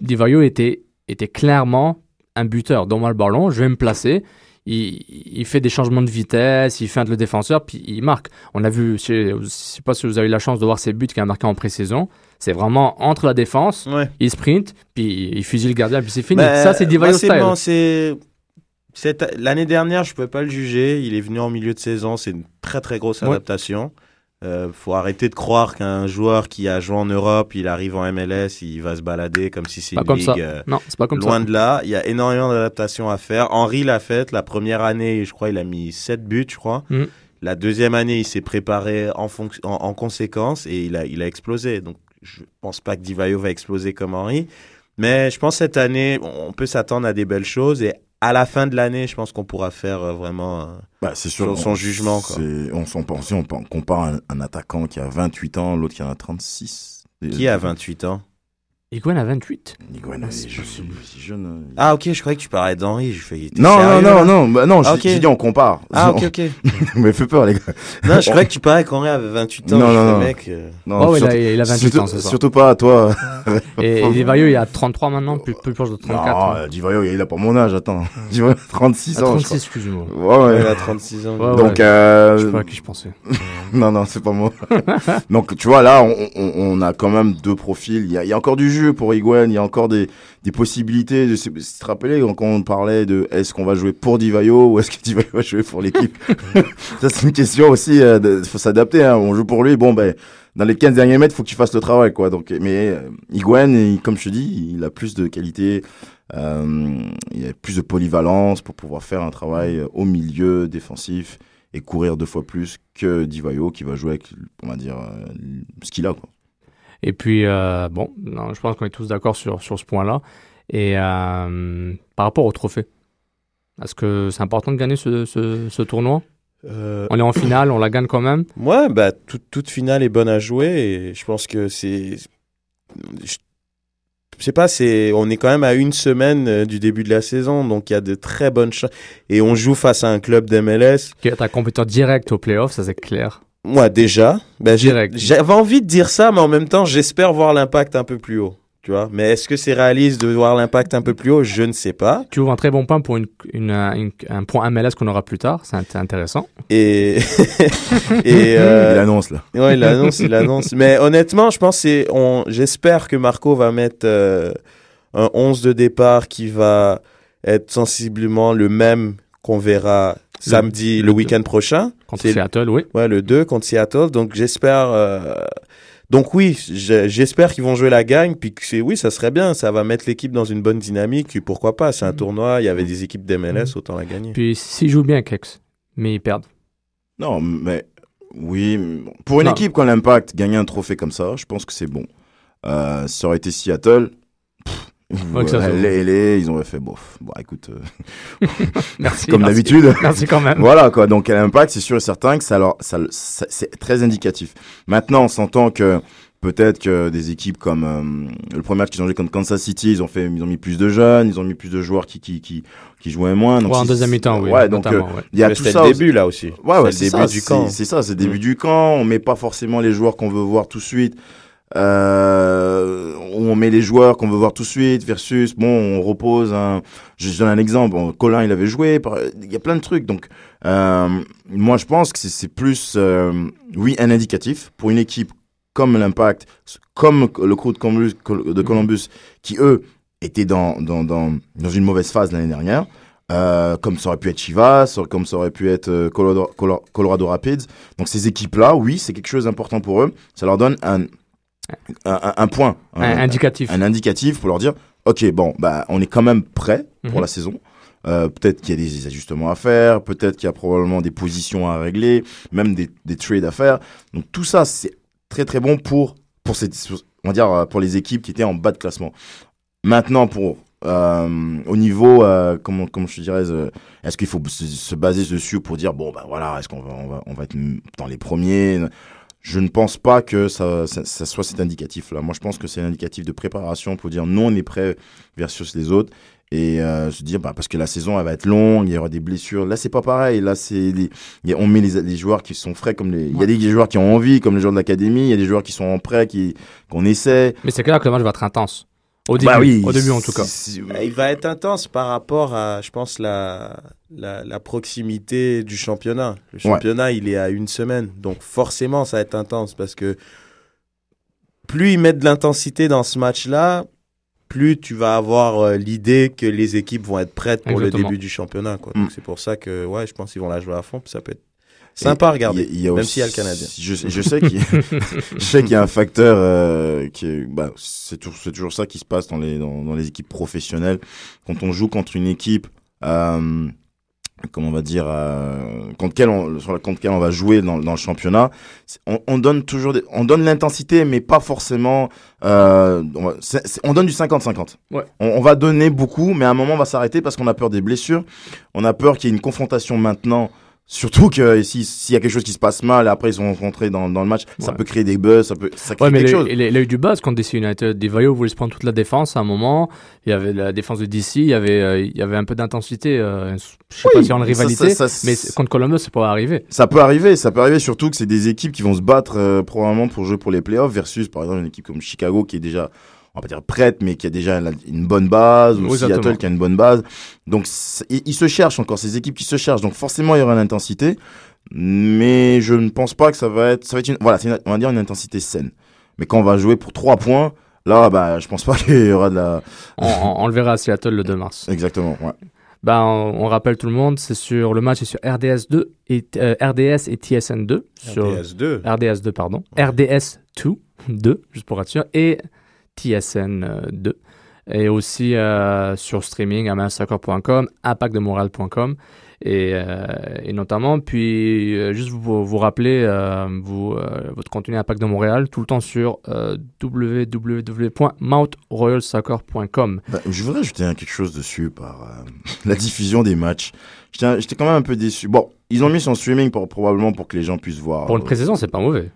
Di Vaio était, était clairement un buteur. Donne-moi le ballon, je vais me placer. Il, il fait des changements de vitesse, il feinte le défenseur, puis il marque. On a vu, je ne sais pas si vous avez eu la chance de voir ses buts qu'il a marqué en pré-saison. C'est vraiment entre la défense, Ouais. il sprint, puis il fusille le gardien, puis c'est fini. Ben, ça, c'est Divayo style. bon, c'est- cette- L'année dernière, je ne pouvais pas le juger. Il est venu en milieu de saison. C'est une très, très grosse Ouais. Euh, faut arrêter de croire qu'un joueur qui a joué en Europe, il arrive en MLS, il va se balader comme si c'est une comme ligue. ça. euh, Non, c'est pas comme loin ça. de là. Il y a énormément d'adaptations à faire. Henri l'a fait. La première année, je crois, il a mis 7 buts, je crois. Mm. La deuxième année, il s'est préparé en, fonc- en, en conséquence et il a, il a explosé. Donc, je pense pas que Divayo va exploser comme Henri. Mais je pense cette année, on peut s'attendre à des belles choses. Et à la fin de l'année, je pense qu'on pourra faire euh, vraiment. euh, Bah, c'est sûr. Son- son on- jugement, quoi. On, s'en pense- si on, on compare un, un attaquant qui a 28 ans, l'autre qui en a 36. qui a 28 ans? Higuain a 28. Higuain, Ah, c'est est jeune, euh. Ah, ok, je croyais que tu parlais d'Henri. Je fais. Non, non, sérieux, non, non, bah non, Ah, j'ai ok. j'ai dit on compare. Ah, ok, ok. Mais fait peur, les gars. non, je croyais que tu parlais qu'Henri avait 28 ans. Non, Je non, fais, non. mec. euh, Non, Oh, il, a, surtout, il a 28 surtout, ans, c'est ça. surtout pas à toi. Et, et Divayo, il a 33 maintenant, plus, plus proche de 34. Non, hein. euh, Divayo, il a pas mon âge, attends. Divayo, 36 Ah, ans, je 36, excuse-moi. Ouais, ouais. Il a 36 ans. Ouais, Donc, ouais. euh, Je sais pas à qui je pensais. non, non, c'est pas moi. Donc, tu vois, là, on, on, on a quand même deux profils. Il y a, il y a encore du jeu pour Higuain. Il y a encore des, des possibilités. De, te rappelles, quand on parlait de est-ce qu'on va jouer pour Divayo ou est-ce que Divayo va jouer pour l'équipe? Ça, c'est une question aussi. Il faut s'adapter. Hein. On joue pour lui. Bon, ben, dans les 15 derniers mètres, il faut que tu fasses le travail, quoi. Donc, mais euh, Higuain, il- comme je te dis, il a plus de qualité. Euh, il a plus de polyvalence pour pouvoir faire un travail euh, au milieu défensif et courir deux fois plus que Divayo qui va jouer avec, on va dire, euh, ce qu'il a. Quoi. Et puis, euh, bon, non, je pense qu'on est tous d'accord sur, sur ce point-là. Et euh, par rapport au trophée, est-ce que c'est important de gagner ce, ce, ce tournoi? Euh, On est en finale, on la gagne quand même. Ouais, bah, toute, toute finale est bonne à jouer et je pense que c'est. Je je sais pas, c'est, on est quand même à une semaine du début de la saison, donc il y a de très bonnes chances. Et on joue face à un club d'MLS. Qui est un compétiteur direct au playoff, ça c'est clair. Moi, déjà, j'ai- Direct. j'avais envie de dire ça, mais en même temps, j'espère voir l'impact un peu plus haut. Tu vois, mais est-ce que c'est réaliste de voir l'impact un peu plus haut? Je ne sais pas. Tu ouvres un très bon point pour une, une, une- un point MLS qu'on aura plus tard, c'est int- intéressant. Et, et euh, Il annonce là. Ouais, il annonce, il annonce. Mais honnêtement, je pense que c'est, on, j'espère que Marco va mettre euh, un 11 de départ qui va être sensiblement le même qu'on verra samedi, le, le week-end prochain. Contre Seattle, oui. Ouais, le 2 contre Seattle. Donc j'espère. euh, Donc oui, je- j'espère qu'ils vont jouer la gagne. Puis que c'est oui, ça serait bien. Ça va mettre l'équipe dans une bonne dynamique. Pourquoi pas C'est un tournoi. Il y avait des équipes d'MLS, autant la gagner. Puis s'ils jouent bien, Kex, mais ils perdent. Non, mais oui, pour une Non. équipe qui a l'impact, gagner un trophée comme ça, je pense que c'est bon. Euh, ça aurait été Seattle, Ouais, les, les, ils auraient fait bof. Bon, écoute, euh, Merci. comme d'habitude. Merci quand même. Voilà quoi, donc à l'impact, c'est sûr et certain que ça, leur, ça, ça- c'est très indicatif. Maintenant, on s'entend que peut-être que des équipes comme euh, le premier match qu'ils ont joué contre Kansas City, ils ont fait, ils ont mis plus de jeunes, ils ont mis plus de joueurs qui qui qui, qui jouaient moins. Donc Ouais, en c'est- deuxième mi-temps, oui. Ouais, donc euh, ouais. il y a Mais tout ça. le début là aussi. Ouais, ouais, c'est le début ça, du c'est- camp. C'est ça, c'est le début Mm. du camp. On met pas forcément les joueurs qu'on veut voir tout de suite. Euh, on met les joueurs qu'on veut voir tout de suite versus bon, on repose un. Je donne un exemple. Bon, Colin, il avait joué. Il y a plein de trucs. Donc, euh, moi, je pense que c'est- plus, euh, oui, un indicatif pour une équipe comme l'Impact, comme le crew de Columbus, de Columbus qui eux étaient dans dans dans dans une mauvaise phase l'année dernière. Euh, comme ça aurait pu être Chivas, comme ça aurait pu être Colorado, Colo- Colorado Rapids. Donc ces équipes-là, oui, c'est quelque chose d'important pour eux. Ça leur donne un, un, point, Un un, indicatif. un indicatif pour leur dire, ok, bon, bah, on est quand même prêt pour Mhm. la saison. Euh, peut-être qu'il y a des ajustements à faire, peut-être qu'il y a probablement des positions à régler, même des, des trades à faire. Donc tout ça, c'est très très bon pour pour ces, on va dire euh, pour les équipes qui étaient en bas de classement. Maintenant, pour euh, au niveau, euh, comment, comment je dirais, euh, est-ce qu'il faut se, se baser dessus pour dire bon bah voilà, est-ce qu'on va, on va on va être dans les premiers? Je ne pense pas que ça, ça, ça soit cet indicatif-là. Moi, je pense que c'est un indicatif de préparation pour dire nous on est prêt versus les autres et euh, se dire bah parce que la saison elle va être longue, il y aura des blessures. Là, c'est pas pareil. Là, c'est des- on met les, les joueurs qui sont frais comme les. Il y a des joueurs qui ont envie comme les joueurs de l'académie. Il y a des joueurs qui sont en prêt qui qu'on essaie. Mais c'est clair que le match va être intense. Au début, Bah oui, au début en tout cas. Euh, Il va être intense par rapport à, je pense, la, la, la proximité du championnat. Le championnat, il est à une semaine. Donc forcément, ça va être intense parce que plus ils mettent de l'intensité dans ce match-là, plus tu vas avoir euh, l'idée que les équipes vont être prêtes pour Exactement. le début du championnat. Quoi. Mm. Donc c'est pour ça que ouais, je pense qu'ils vont la jouer à fond. Puis ça peut être sympa à regarder, Il y a- il y a même s'il y a le Canadien. Je, je sais qu'il y a- je sais qu'il y a un facteur euh, qui est, bah, c'est toujours, c'est toujours ça qui se passe dans les, dans, dans les équipes professionnelles. Quand on joue contre une équipe, euh, comment on va dire, euh, contre quelle on, sur la contre quelle on va jouer dans, dans le championnat, on, on donne toujours, des- on donne l'intensité, mais pas forcément. Euh, on, va- on donne du 50-50. Ouais. On, on va donner beaucoup, mais à un moment on va s'arrêter parce qu'on a peur des blessures. On a peur qu'il y ait une confrontation maintenant. Surtout que si- s'il y a quelque chose qui se passe mal, après ils sont rentrés dans, dans le match, ça peut créer des buzz, ça peut ça crée Ouais, mais quelque il chose. il- a eu du buzz contre DC United. Des voulaient se prendre toute la défense à un moment. Il y avait la défense de DC, il y avait, euh, il y avait un peu d'intensité. euh, je sais pas si en ça- rivalité, ça- ça- mais contre Columbus, c'est pas arrivé. Ça peut arriver, ça peut arriver surtout que c'est des équipes qui vont se battre euh, probablement pour jouer pour les playoffs versus par exemple une équipe comme Chicago qui est déjà on va pas dire prête mais qui a déjà une bonne base ou Oui, Seattle qui a une bonne base. Donc ils se cherchent encore ces équipes qui se cherchent. Donc forcément il y aura l'intensité mais je ne pense pas que ça va être ça va être une voilà, une- on va dire une intensité saine. Mais quand on va jouer pour trois points, là bah je pense pas qu'il y aura de la On, on- on le verra à Seattle le 2 mars. exactement, ouais. Ben, on, on rappelle tout le monde, c'est sur le match est sur RDS 2 et euh, RDS et TSN 2 sur RDS2. RDS 2 pardon, RDS 2 2 juste pour être sûr et TSN euh, 2 et aussi euh, sur streaming amassacre.com, impactdemontréal.com et, euh, et notamment puis euh, juste vous, vous rappeler vous, votre contenu Impact de Montréal tout le temps sur www.mountroyalsoccer.com Bah, je voudrais ajouter quelque chose dessus par la diffusion des matchs. J'étais j'étais quand même un peu déçu. Bon, ils ont mis son streaming pour, probablement pour que les gens puissent voir. pour une pré-saison c'est pas mauvais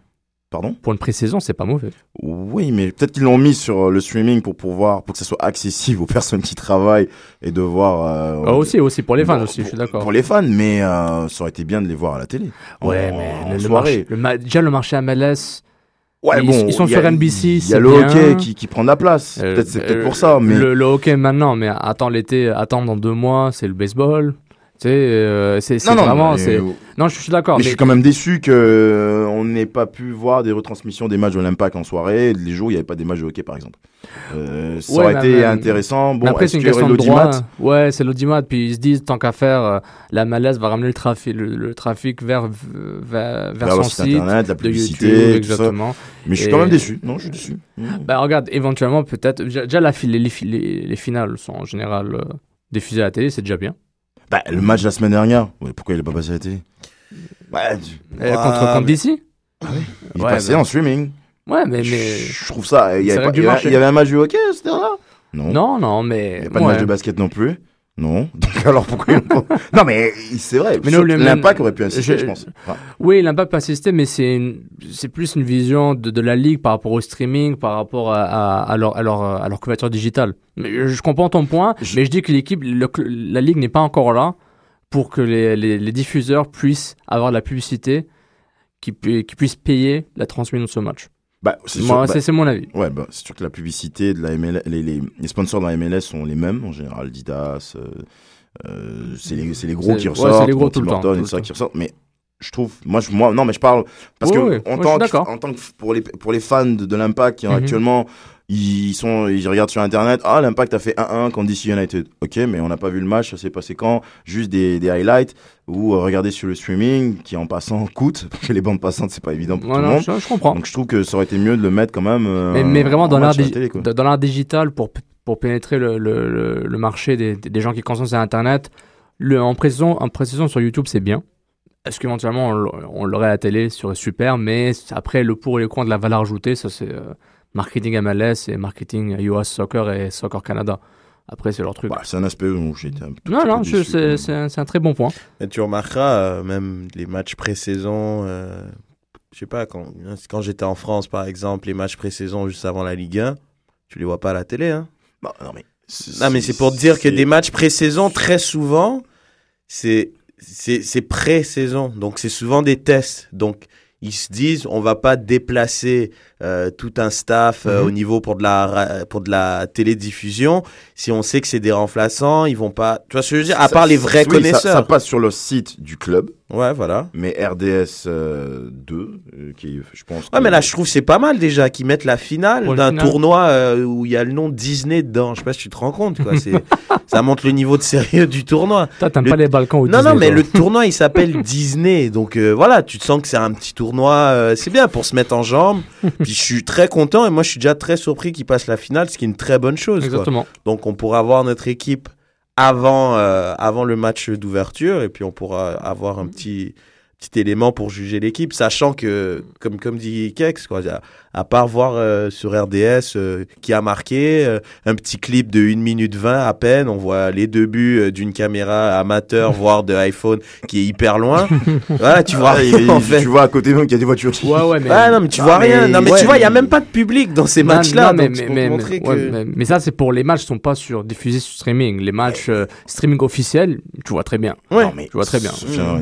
Pardon pour une pré-saison c'est pas mauvais Oui, mais peut-être qu'ils l'ont mis sur euh, le streaming pour pouvoir, pour que ça soit accessible aux personnes qui travaillent et de voir. euh, Ah, aussi aussi pour les fans aussi je suis d'accord Pour les fans, mais euh, ça aurait été bien de les voir à la télé. Ouais, En- mais en le, marché, le déjà le marché MLS, Ouais, ils- bon, ils sont a- sur NBC, Il y c'est a le bien. hockey qui, qui prend de la place. euh, Peut-être c'est peut-être pour ça, mais le, le hockey maintenant, mais attends l'été, attends dans deux mois, c'est le baseball. Tu sais, euh, c'est non, non, vraiment, mais-. Non, je suis d'accord. Mais Mais, je suis quand même déçu que euh, n'ait pas pu voir des retransmissions des matchs de l'Impact en soirée, les jours où il n'y avait pas des matchs de hockey par exemple. Euh, ça Ouais, aurait été intéressant. Bon, après, c'est une question de droit. Ouais, c'est l'audimat. Puis ils se disent, tant qu'à faire, la MLS va ramener le trafic, le, le trafic vers, vers, vers Vers son site internet, la de publicité, YouTube, ça. exactement. Mais je suis Et- quand même déçu. Non, je suis déçu. Ben regarde, éventuellement, peut-être. Déjà, la, les, les, les, les finales sont en général diffusées à la télé, c'est déjà bien. Bah, le match de la semaine dernière, ouais, pourquoi il est pas passé à la télé? Ouais, tu- Euh, Ouais, contre, contre mais- DC il est Ouais, passé ben- en streaming. Ouais, mais. mais... Je trouve ça. Il y, avait du il il un match de hockey heure-là Non. Non, non, Il mais. n'y a pas de match de basket non plus Non. Donc alors pourquoi ils l'ont pas- Non, mais c'est vrai. Mais L'impact aurait pu insister, je- je, pense. Enfin, Oui, l'impact peut insister, mais c'est c'est plus une vision de, de la ligue par rapport au streaming, par rapport à, à, à leur, à, leur, à leur couverture digitale. Mais je, comprends ton point, Je- mais je dis que l'équipe, le- la ligue n'est pas encore là pour que les, les, les diffuseurs puissent avoir de la publicité qui, qui puissent payer la transmission de ce match. Bah, c'est bah, c'est mon avis. Ouais, bah, c'est sûr que la publicité de la MLS, les, les, les sponsors de la MLS sont les mêmes en général, Didas, euh, euh, c'est les, gros qui ressortent, les gros bon, tout le Tim temps, Hortons tout et le tout ça temps. qui ressortent, mais je trouve, moi, je, moi, non, mais je parle parce Ouais, que ouais, en, moi, je tant suis que, d'accord. en tant que pour les pour les fans de, de l'Impact qui Mhm. actuellement ils sont ils regardent sur internet ah l'Impact a fait 1-1 contre DC United ok mais on n'a pas vu le match ça s'est passé quand? Juste des, des highlights ou euh, regarder sur le streaming qui en passant coûte parce que les bandes passantes c'est pas évident pour tout le non, monde je, je comprends. donc je trouve que ça aurait été mieux de le mettre quand même euh, mais, mais vraiment en dans l'art dans l'art digital pour, pour pénétrer le, le, le, marché des, des gens qui consomment sur Internet, le, en, précision, en précision sur YouTube, c'est bien. Est-ce qu'éventuellement on, on l'aurait à la télé, ce serait super, mais après le pour et le contre de la valeur ajoutée, ça c'est euh, marketing MLS et marketing US Soccer et Soccer Canada. Après, c'est leur truc. Bah, c'est un aspect où j'ai été un tout non, petit non, peu c'est un, c'est un très bon point. Et tu remarqueras, euh, même les matchs pré-saison, euh, je sais pas, quand, quand j'étais en France, par exemple, les matchs pré-saison juste avant la Ligue 1, tu les vois pas à la télé. Hein. Bah, non mais Non, mais c'est pour dire que c'est- des matchs pré-saison, très souvent, c'est c'est c'est pré-saison. Donc, c'est souvent des tests. Donc, ils se disent, on va pas déplacer euh, tout un staff euh, Mhm. au niveau pour de la pour de la télédiffusion. Si on sait que c'est des remplaçants, ils vont pas. Tu vois ce que je veux dire? À Ça- part les vrais oui, ça- connaisseurs. Ça, passe sur le site du club, Ouais, voilà. mais RDS euh, 2, euh, qui je pense. Ouais, que- mais là, je trouve que c'est pas mal déjà qu'ils mettent la finale d'un final. tournoi euh, où il y a le nom Disney dedans. Je sais pas si tu te rends compte, quoi. C'est, ça montre le niveau de sérieux du tournoi. Toi, t'aimes Le- pas les Balkans ou Non, non, Disney, mais toi. le tournoi, il s'appelle Disney. Donc euh, voilà, tu te sens que c'est un petit tournoi. euh, c'est bien pour se mettre en jambe. Puis je suis très content et moi, je suis déjà très surpris qu'ils passent la finale, ce qui est une très bonne chose. quoi. Exactement. Donc on pourra avoir notre équipe avant, euh, avant le match d'ouverture et puis on pourra avoir un petit, petit élément pour juger l'équipe, sachant que, comme, comme dit Kex, quoi, à, part voir euh, sur RDS euh, qui a marqué, euh, un petit clip de 1 minute 20 à peine, on voit les deux buts euh, d'une caméra amateur, voire de iPhone qui est hyper loin. voilà, tu vois Ah, il- rien il- en fait. Tu vois à côté même qu'il y a des voitures qui. Ouais, ouais, mais. Ah non, mais tu Ah, vois mais- rien. Non, mais ouais, tu vois, il y a même pas de public dans ces matchs-là. mais, donc que... mais, mais ça, c'est pour les matchs qui sont pas sur, diffusés sur streaming. Les matchs euh, streaming officiels, tu vois très bien. Ouais. Non, mais Je vois très bien.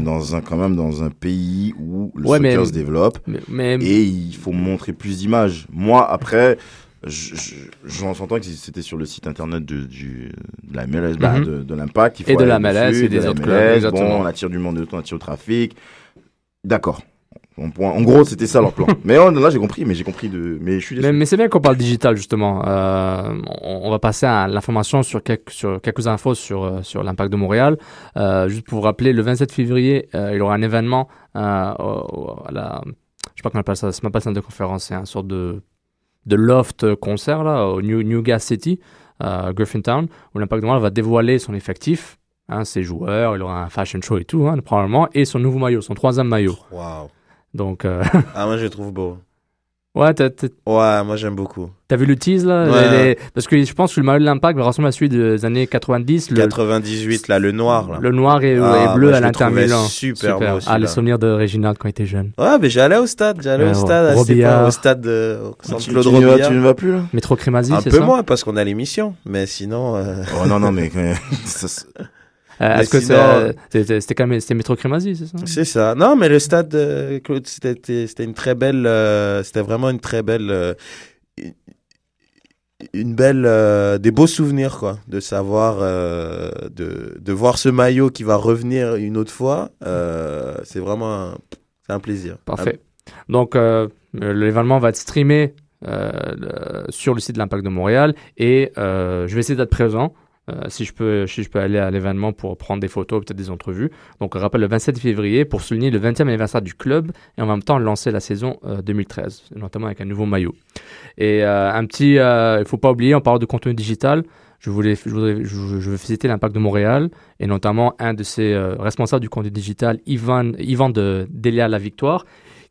Dans un, quand même dans un pays où le Ouais, soccer mais- se développe Mais, mais- et il faut montrer plus d'images. Moi, après, je- je- j'en entends que c'était sur le site internet de, du, de la MLS, bah, Mhm. de, de l'Impact. Et de la MLS dessus, et des de autres clubs, exactement. Bon, on attire du monde, on attire au trafic. D'accord. En, gros, c'était ça leur plan. mais oh, là, j'ai compris, mais j'ai compris de. Mais je suis déçu. Mais, mais c'est bien qu'on parle digital justement. Euh, on, on va passer à l'information sur quelques, sur quelques infos sur, euh, sur l'impact de Montréal. Euh, juste pour vous rappeler, le 27 février, euh, il y aura un événement à la. Je sais pas comment on appelle ça, c'est même pas le centre de conférence, c'est un sorte de, de loft concert là, au New, Newgas City, euh, Griffintown, où l'impact de Montréal va dévoiler son effectif. Hein, ses joueurs, il aura un fashion show et tout, hein, probablement, et son nouveau maillot, son troisième maillot. Waouh. Donc, euh, Ah, moi, je le trouve beau. Ouais, t'as- t'as- Ouais, moi, j'aime beaucoup. T'as vu le tease là? Ouais. Les- les- Parce que je pense que le maillot de l'impact va ressembler à celui des années 90. Le, 98, là, le noir, là. le noir et, Ah, et bleu à l'Inter Milan. super beau, Ah, les souvenirs de Réginald quand il était jeune. Ouais, mais j'allais au stade, j'allais Ouais, au stade, Robillard. au stade de tu, centre tu Claude Robillard. tu ne vas plus là? Métro Crémazie, Un c'est peu ça? moins, parce qu'on a l'émission, mais sinon... euh, Oh non, non, mais. Euh, Est-ce que c'est- c'était même c'était Métro Crémazie, c'est ça? C'est ça. Non, mais le stade, euh, Claude, c'était c'était une très belle... euh, c'était vraiment une très belle... euh, une belle... euh, des beaux souvenirs, quoi, de savoir... euh, de, de voir ce maillot qui va revenir une autre fois. euh, c'est vraiment un, un plaisir. Parfait. Donc, euh, euh, l'événement va être streamé euh, sur le site de l'Impact de Montréal et euh, je vais essayer d'être présent. Euh, si, je peux, si je peux aller à l'événement pour prendre des photos, peut-être des entrevues. Donc, on rappelle le 27 février pour souligner le 20e anniversaire du club et en même temps lancer la saison euh, 2013, notamment avec un nouveau maillot. Et euh, un petit, euh, il faut pas oublier, on parle de contenu digital. Je voulais, je, veux visiter l'Impact de Montréal et notamment un de ses responsables du contenu digital, Ivan, Ivan de Delia La Victoire,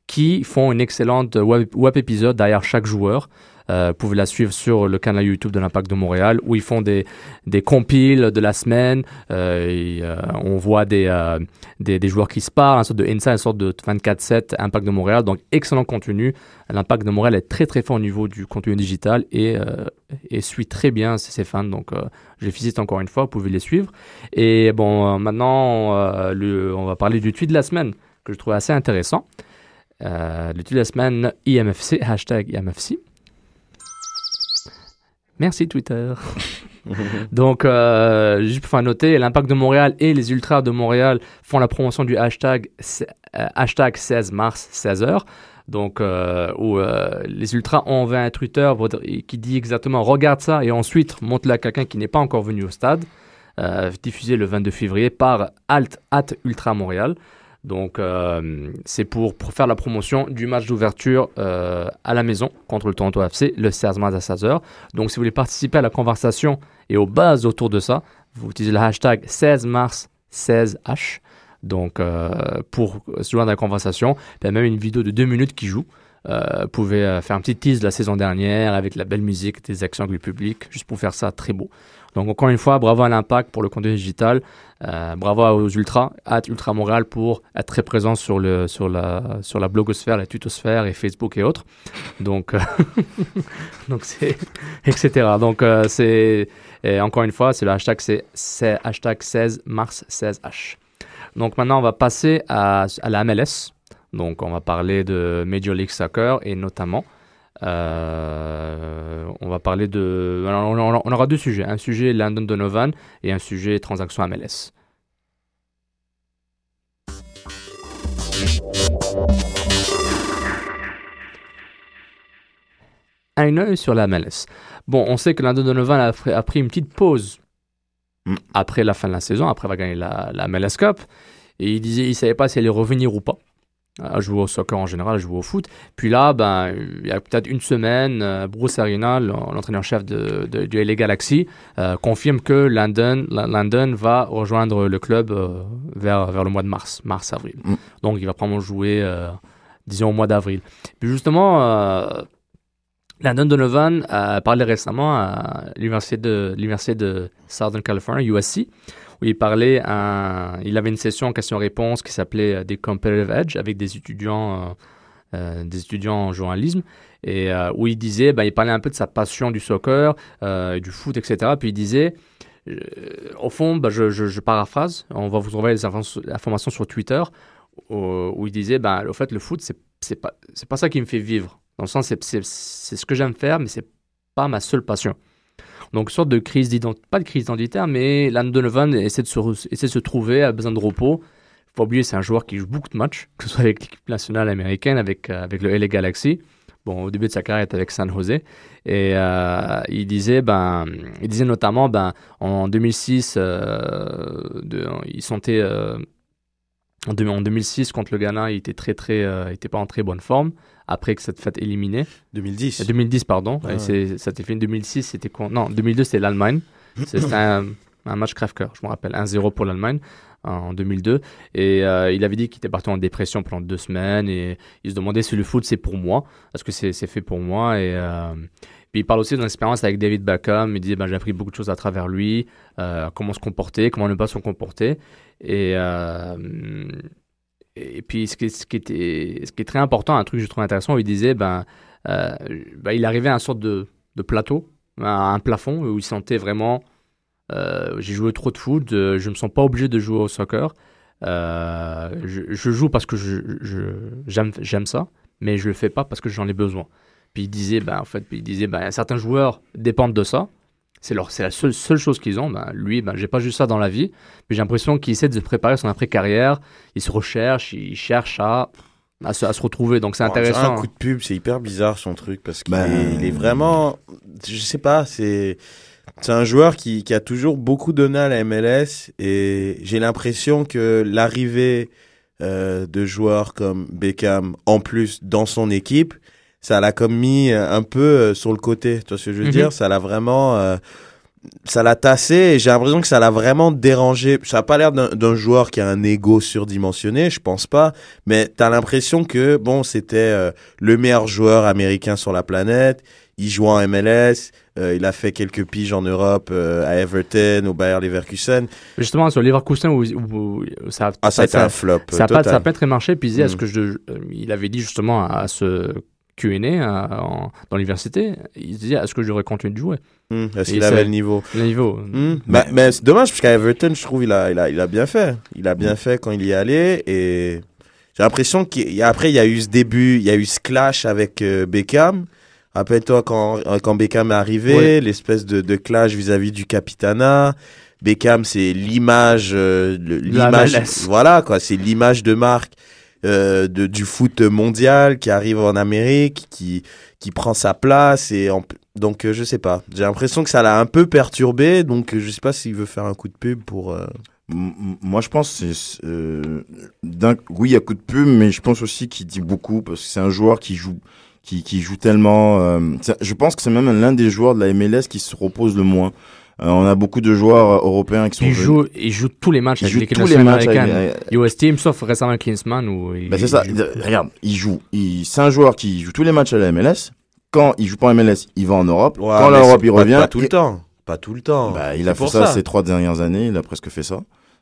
qui font une excellente web, web épisode derrière chaque joueur. Euh, vous pouvez la suivre sur le canal YouTube de l'Impact de Montréal où ils font des, des compiles de la semaine. Euh, euh, on voit des, des, joueurs qui se parlent, une sorte de une sorte de 24-7 Impact de Montréal. Donc, excellent contenu. L'Impact de Montréal est très très fort au niveau du contenu digital et, et suit très bien ses, fans. Donc, je les visite encore une fois, vous pouvez les suivre. Et bon, maintenant, on va parler du tweet de la semaine que je trouve assez intéressant. Le tweet de la semaine IMFC, hashtag IMFC. Merci Twitter. Donc, euh, juste pour noter, l'Impact de Montréal et les Ultras de Montréal font la promotion du hashtag, euh, hashtag 16 mars 16h. Donc, euh, où euh, les Ultras ont envoyé un Twitter qui dit exactement regarde ça et ensuite montre-le à quelqu'un qui n'est pas encore venu au stade, euh, diffusé le 22 février par Alt at Ultra Montréal. Donc, euh, c'est pour, pour faire la promotion du match d'ouverture euh, à la maison contre le Toronto FC le 16 mars à 16h. Donc, si vous voulez participer à la conversation et aux bases autour de ça, vous utilisez le hashtag 16 mars 16H. Donc, euh, pour se joindre à la conversation, il y a même une vidéo de deux minutes qui joue. Euh, vous pouvez euh, faire un petit tease de la saison dernière avec la belle musique, des actions avec le public, juste pour faire ça très beau. Donc, encore une fois, bravo à l'Impact pour le contenu digital. Euh, bravo aux Ultras, à Ultra Montréal pour être très présent sur, le, sur, la, sur la blogosphère, la tutosphère et Facebook et autres. Donc, euh, donc c'est etc. Donc, euh, c'est encore une fois, c'est le hashtag, c'est hashtag 16 mars 16H. Donc, maintenant, on va passer à, à la MLS. Donc, on va parler de Major League Soccer et notamment Euh, on va parler de. alors, on, aura deux sujets un sujet Landon Donovan et un sujet transaction MLS. Un œil sur la MLS. Bon, on sait que Landon Donovan a, a pris une petite pause Mm. après la fin de la saison, après avoir gagné la, la MLS Cup. Et il disait il savait pas s'il allait revenir ou pas à jouer au soccer en général, à jouer au foot. Puis là, ben, il y a peut-être une semaine, euh, Bruce Arena, l'entraîneur-chef de, de- du LA Galaxy, euh, confirme que Landon, La- Landon va rejoindre le club euh, vers, vers le mois de mars, mars-avril. Mm. Donc il va probablement jouer, euh, disons, au mois d'avril. Puis justement, Landon Donovan a parlé récemment à l'université de, l'université de Southern California, USC, où il parlait, à- il avait une session questions-réponses qui s'appelait euh, des Competitive Edge avec des étudiants, euh, euh, des étudiants en journalisme, et où il disait, ben, il parlait un peu de sa passion du soccer, du foot, etc. Puis il disait, au fond, ben, je, paraphrase, on va vous envoyer les informations sur Twitter, où, il disait, ben, au fait, le foot, c'est c'est pas, ça qui me fait vivre. Dans le sens, c'est ce que j'aime faire, mais c'est pas ma seule passion. Donc, sorte de crise d'identité, pas de crise identitaire, mais Landon Donovan essaie de, se, trouver, a besoin de repos. Faut pas oublier, c'est un joueur qui joue beaucoup de matchs, que ce soit avec l'équipe nationale américaine, avec, euh, avec le LA Galaxy. Bon, au début de sa carrière, il était avec San Jose. Et euh, il, disait, ben, il disait notamment, ben, en 2006, euh, il sentait. en, deux- en 2006, contre le Ghana, il était très, très, il était pas en très bonne forme. Après que cette fête éliminée. 2010. Euh, 2010, pardon. Ah. C'est- ça fait en 2006, c'était quoi? Non, 2002, c'était l'Allemagne. C'était un, un match crève-cœur, je me rappelle. 1-0 pour l'Allemagne en 2002. Et euh, il avait dit qu'il était parti en dépression pendant deux semaines. Et il se demandait si le foot, c'est pour moi. Est-ce que c'est c'est fait pour moi? Et. euh, puis il parle aussi de son expérience avec David Beckham. Il disait ben, j'ai appris beaucoup de choses à travers lui, euh, comment se comporter, comment ne pas se comporter. Et, et puis ce qui, était, ce qui est très important, un truc que je trouve intéressant, il disait ben, euh, ben, il arrivait à un sorte de, plateau, à un plafond où il sentait vraiment euh, j'ai joué trop de foot, euh, je me sens pas obligé de jouer au soccer. Je, joue parce que je, je- j'aime, j'aime ça, mais je le fais pas parce que j'en ai besoin. Puis il disait, ben, en fait, puis il disait, ben, certains joueurs dépendent de ça. C'est, leur, c'est la seule, seule chose qu'ils ont. Ben, lui, ben, j'ai pas juste ça dans la vie. Mais j'ai l'impression qu'il essaie de se préparer son après-carrière. Il se recherche, il cherche à, à, se, à se retrouver. Donc c'est intéressant. Un coup de pub, c'est hyper bizarre son truc parce qu'il Ben- est vraiment, je sais pas, c'est c'est un joueur qui, qui a toujours beaucoup donné à la MLS et j'ai l'impression que l'arrivée euh, de joueurs comme Beckham en plus dans son équipe, ça l'a comme mis euh, un peu euh, sur le côté. Tu vois ce que je veux Mhm. dire? Ça l'a vraiment euh, ça l'a tassé et j'ai l'impression que ça l'a vraiment dérangé. Ça a pas l'air d'un joueur qui a un ego surdimensionné, je pense pas, mais t'as l'impression que bon, c'était euh, le meilleur joueur américain sur la planète. Il joue en MLS, euh, il a fait quelques piges en Europe euh, à Everton, au Bayer Leverkusen. Justement, sur Leverkusen, où, où- où ça, Ah, ça a été un flop. Ça n'a pas, pas très marché. Puis il, disait, est-ce Mm. que je, euh, il avait dit justement à ce Q&A euh, dans l'université, il disait est-ce que j'aurais continué de jouer? Hmm, Est-ce Et qu'il avait le niveau? Le niveau. Hmm. Bah, mais c'est dommage parce qu'à Everton, je trouve il a, il a, il a bien fait. Il a bien fait quand il y est allé et j'ai l'impression qu'après il y a eu ce début, il y a eu ce clash avec euh, Beckham. Rappelle-toi quand, quand Beckham est arrivé, l'espèce de, de clash vis-à-vis du Capitana. Beckham, c'est l'image, euh, voilà quoi, c'est l'image de marque euh, de, du foot mondial qui arrive en Amérique, qui qui prend sa place et en- donc euh, je sais pas. J'ai l'impression que ça l'a un peu perturbé, donc euh, je sais pas s'il veut faire un coup de pub pour. Moi, je pense c'est. oui, il y a coup de pub, mais je pense aussi qu'il dit beaucoup parce que c'est un joueur qui joue, qui, qui joue tellement. je pense que c'est même l'un des joueurs de la MLS qui se repose le moins. Euh, on a beaucoup de joueurs euh, européens qui sont. Il venus- joue, il joue tous les matchs ils avec jouent l'équipe tous les nationale américaine. avec- US Team, sauf récemment Klinsmann. Où il, Ben, c'est ça. joue- Regarde, il joue. Il, c'est un joueur qui joue tous les matchs à la MLS. Quand il joue pas en MLS, il va en Europe. ouais, Quand l'Europe, il pas- revient. Pas tout le temps. Pas tout le temps. Bah, il a fait pour ça, ces trois dernières années. Il a presque fait ça.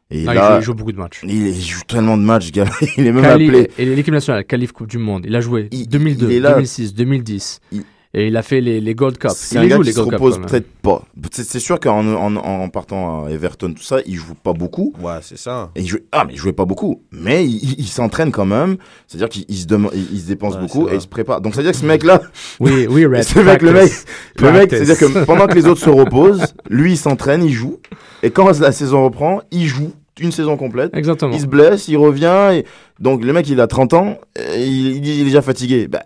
Et Non, il, là, joue, il joue beaucoup de matchs. il, il joue tellement de matchs, gars. Il est même Cali- appelé. et l'équipe nationale, Calif Coupe du Monde, il a joué Il- 2002, il est là. 2006, 2010. Et il a fait les, les Gold Cup. C'est Il un les gars joue, qui les se Gold Cup, repose peut-être pas. C'est sûr qu'en en, en partant à Everton, tout ça, il joue pas beaucoup. Ouais, c'est ça. Et il jouait, ah, mais il jouait pas beaucoup. Mais il, il- il s'entraîne quand même. C'est-à-dire qu'il il se, demande- il, il se dépense Ouais, beaucoup et il se prépare. Donc, c'est-à-dire que ce mec-là, Oui, oui, Red. le mec, le mec, c'est-à-dire que pendant que les autres se reposent, lui, il s'entraîne, il joue. Et quand la saison reprend, il joue une saison complète. Exactement. Il se blesse, il revient. Et... Donc le mec, il a 30 ans, et il, il dit il est déjà fatigué. Bah,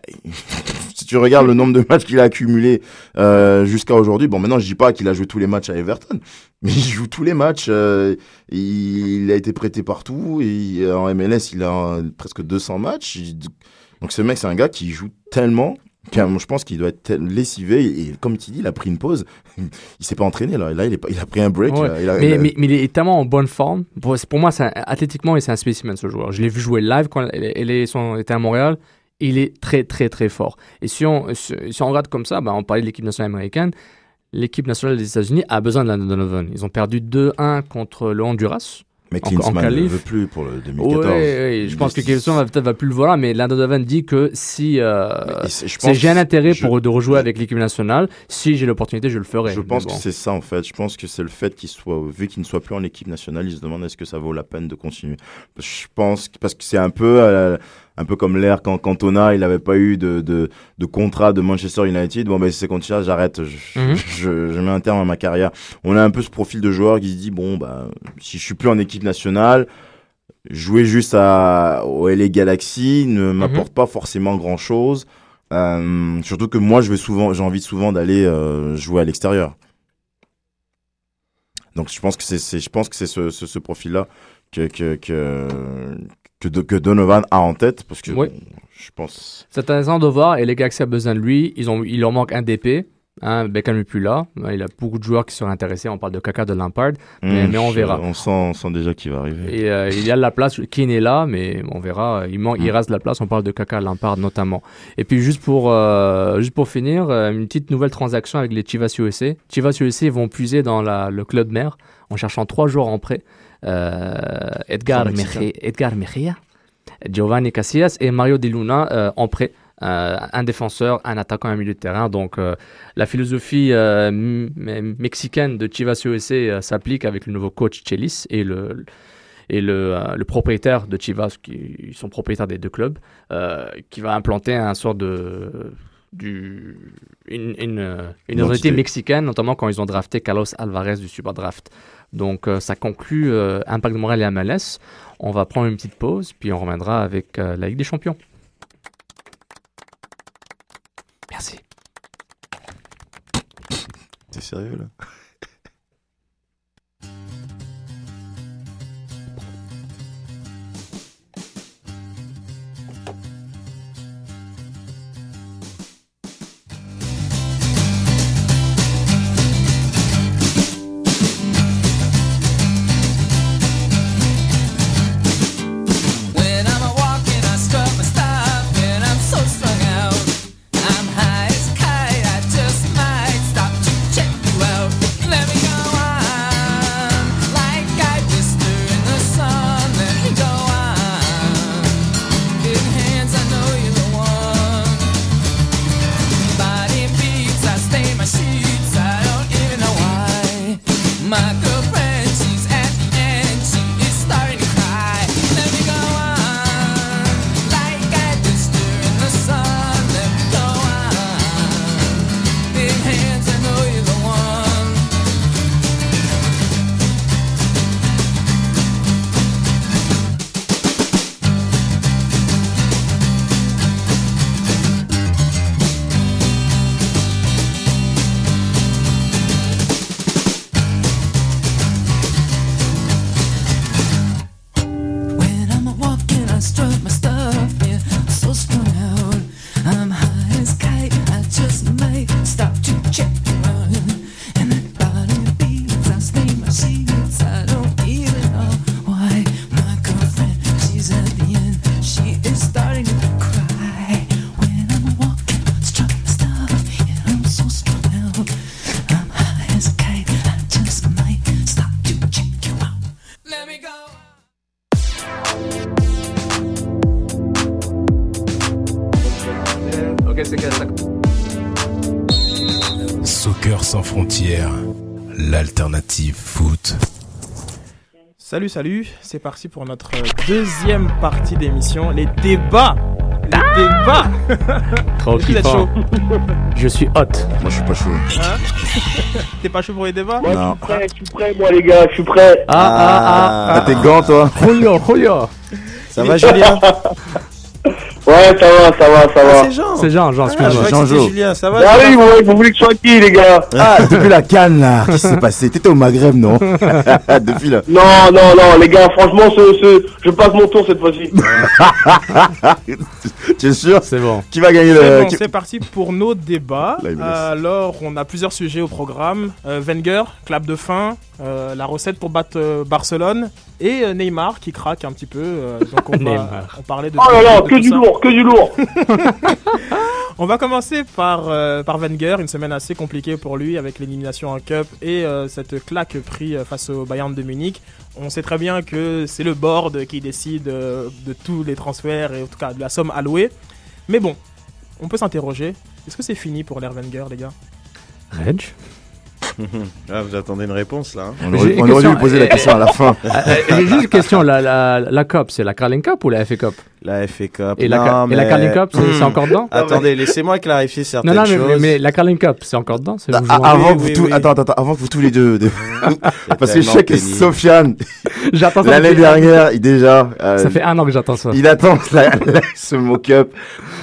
si tu regardes le nombre de matchs qu'il a accumulé euh, jusqu'à aujourd'hui, bon maintenant je dis pas qu'il a joué tous les matchs à Everton, mais il joue tous les matchs. euh, il, a été prêté partout. Et en MLS, il a euh, presque 200 matchs. Donc ce mec, c'est un gars qui joue tellement. Je pense qu'il doit être lessivé et comme tu dis, il a pris une pause. Il s'est pas entraîné là. Là, il, est pas- il a pris un break. Ouais. là. Il a- Mais, il a- mais, mais il est tellement en bonne forme. Pour, pour moi, c'est un- athlétiquement, et c'est un spécimen ce joueur. Je l'ai vu jouer live quand il, il est- son- était à Montréal. Il est très, très, très fort. Et si on, si, si on regarde comme ça, ben, on parlait de l'équipe nationale américaine. L'équipe nationale des États-Unis a besoin de Landon Donovan. Ils ont perdu 2-1 contre le Honduras. Mais Klinsmann ne veut plus pour le Oui, 2014. je Il pense que Kelson va peut-être va plus le voir, mais Landon Donovan dit que si euh, je j'ai un intérêt je- pour de rejouer je- avec l'équipe nationale, si j'ai l'opportunité, je le ferai. Je pense bon. que c'est ça en fait. Je pense que c'est le fait qu'il soit, vu qu'il ne soit plus en équipe nationale, il se demande est-ce que ça vaut la peine de continuer. Je pense que- parce que c'est un peu, euh, un peu comme l'air quand Cantona, il n'avait pas eu de, de, de contrat de Manchester United. Bon ben si c'est comme ça, j'arrête, je, Mhm. je, je mets un terme à ma carrière. On a un peu ce profil de joueur qui se dit bon bah si je suis plus en équipe nationale. Jouer juste à, au LA Galaxy ne m'apporte pas forcément grand chose. Euh, surtout que moi, je vais souvent, j'ai envie souvent d'aller euh, jouer à l'extérieur. Donc, je pense que c'est, c'est- je pense que c'est ce, ce, ce profil-là que que que que, Do- que Donovan a en tête parce que Oui. je pense. C'est intéressant de voir, et les Galaxy a besoin de lui. Ils ont, il leur manque un DP. Hein, Beckham n'est plus là. Il y a beaucoup de joueurs qui seraient intéressés. On parle de Kaka, de Lampard. Mais- Hum, mais on verra. On sent, on sent déjà qu'il va arriver. Et euh, il y a de la place. Keane est là, mais on verra. Il, manque, il Mm. reste de la place. On parle de Kaka, Lampard notamment. Et puis juste pour, euh, juste pour finir, euh, une petite nouvelle transaction avec les Chivas USA. Chivas USA vont puiser dans la, le club mère en cherchant trois joueurs en prêt. Euh, Edgar. Mejia, Edgar Mejia, Giovanni Casillas et Mario Di Luna euh, en prêt. Euh, un défenseur, un attaquant, un milieu de terrain. Donc euh, la philosophie euh, mexicaine de Chivas USA s'applique avec le nouveau coach Chelis et le, et le, le propriétaire de Chivas, qui ils sont propriétaires des deux clubs, qui va implanter un sort de du, une, une, une identité mexicaine, notamment quand ils ont drafté Carlos Alvarez du Super Draft. Donc euh, ça conclut euh, Impact de Montréal et MLS. On va prendre une petite pause, puis on reviendra avec euh, la Ligue des Champions. Merci. T'es sérieux là? Salut, salut, c'est parti pour notre deuxième partie d'émission, les débats. Les débats. Trop Est-ce que vous êtes kiffant. chaud Je suis hot. Moi, je suis pas chaud. Hein T'es pas chaud pour les débats Non. prêt, je suis prêt, moi, les gars, je suis prêt. Ah, ah, Ah, tes gants, toi ah. Julio, Julio. Ça va, Julien Ouais, ça va, ça va, ça Ah, va. c'est Jean. C'est Jean, Jean, Ah, excuse-moi. croyais que Jean-Jo. c'était Julien, ça va Ah ouais, vous voulez que je sois qui, les gars Ah, depuis la canne, là. Qu'est-ce qui s'est passé? T'étais au Maghreb, non? Depuis là. Non, non, non, les gars, franchement, ce, ce, je passe mon tour cette fois-ci. Tu es sûr? C'est bon. Qui va gagner C'est le. bon, qui- c'est parti pour nos débats. Là, il me laisse. Alors, on a plusieurs sujets au programme. Euh, Wenger, clap de fin, euh, la recette pour battre euh, Barcelone et euh, Neymar qui craque un petit peu. euh, donc on va Neymar. on parlait de Oh là là, de que tout du ça. lourd, que du lourd. On va commencer par, euh, par Wenger, une semaine assez compliquée pour lui avec l'élimination en Cup et euh, cette claque prise euh, face au Bayern de Munich. On sait très bien que c'est le board qui décide euh, de tous les transferts et en tout cas de la somme allouée. Mais bon, on peut s'interroger. Est-ce que c'est fini pour l'ère Wenger, les gars? Reg? Ah, vous attendez une réponse là. hein. On aurait, on aurait dû poser la question à la fin. Euh, euh, J'ai juste une question. La, la, la Cup, c'est la Carling Cup ou la FA Cup? La FA Cup. Et la, non, ca- et la mais- Carling Cup, c'est encore dedans? Attendez, laissez-moi clarifier Non, certaines non, mais, choses. mais, mais la Carling Cup, c'est encore dedans Ah, en- avant Oui, que vous oui, tous, oui. attends, attends, attends, avant que vous tous les deux, de- parce que je sais que. Sofiane, l'année dernière, il déjà, euh, Ça fait un an que j'attends ça. il attend la, la- ce mock-up.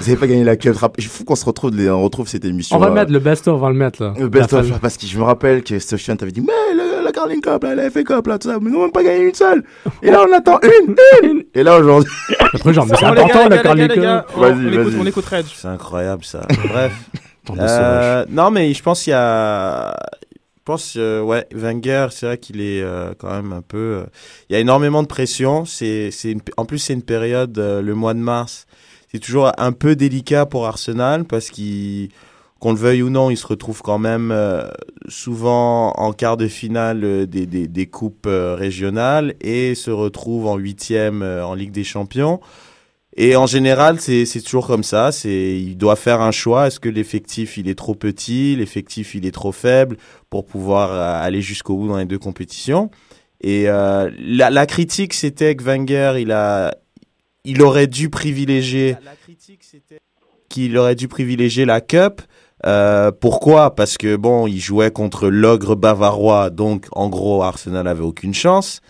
Vous avez pas gagné la cup. Il faut qu'on se retrouve, on retrouve cette émission. On va euh, mettre le best-of, on va le mettre là. Le best La of, fin- parce que je me rappelle que Sofiane t'avait dit, mais la, la Carling Cup, là, la FA Cup, là, tout ça, mais nous, on n'a même pas gagné une seule. Et là, on attend une, une. Et là, aujourd'hui, Après, genre, mais c'est important la Carling Cup. on- Vas-y, vas-y. On écoute Reg. C'est incroyable ça. Bref. Euh, non, mais je pense qu'il y a. Je pense, euh, ouais, Wenger, c'est vrai qu'il est euh, quand même un peu. euh, Il y a énormément de pression. C'est, c'est une- En plus, c'est une période, euh, le mois de mars. C'est toujours un peu délicat pour Arsenal parce qu'il, qu'on le veuille ou non, il se retrouve quand même euh, souvent en quart de finale euh, des, des, des coupes euh, régionales et se retrouve en huitième euh, en Ligue des Champions. Et en général, c'est c'est toujours comme ça. C'est il doit faire un choix. Est-ce que l'effectif il est trop petit, l'effectif il est trop faible pour pouvoir aller jusqu'au bout dans les deux compétitions? Et euh, la, la critique c'était que Wenger il a il aurait dû privilégier qu'il aurait dû privilégier la Cup. Euh, pourquoi? Parce que bon, il jouait contre l'ogre bavarois, donc en gros Arsenal avait aucune chance.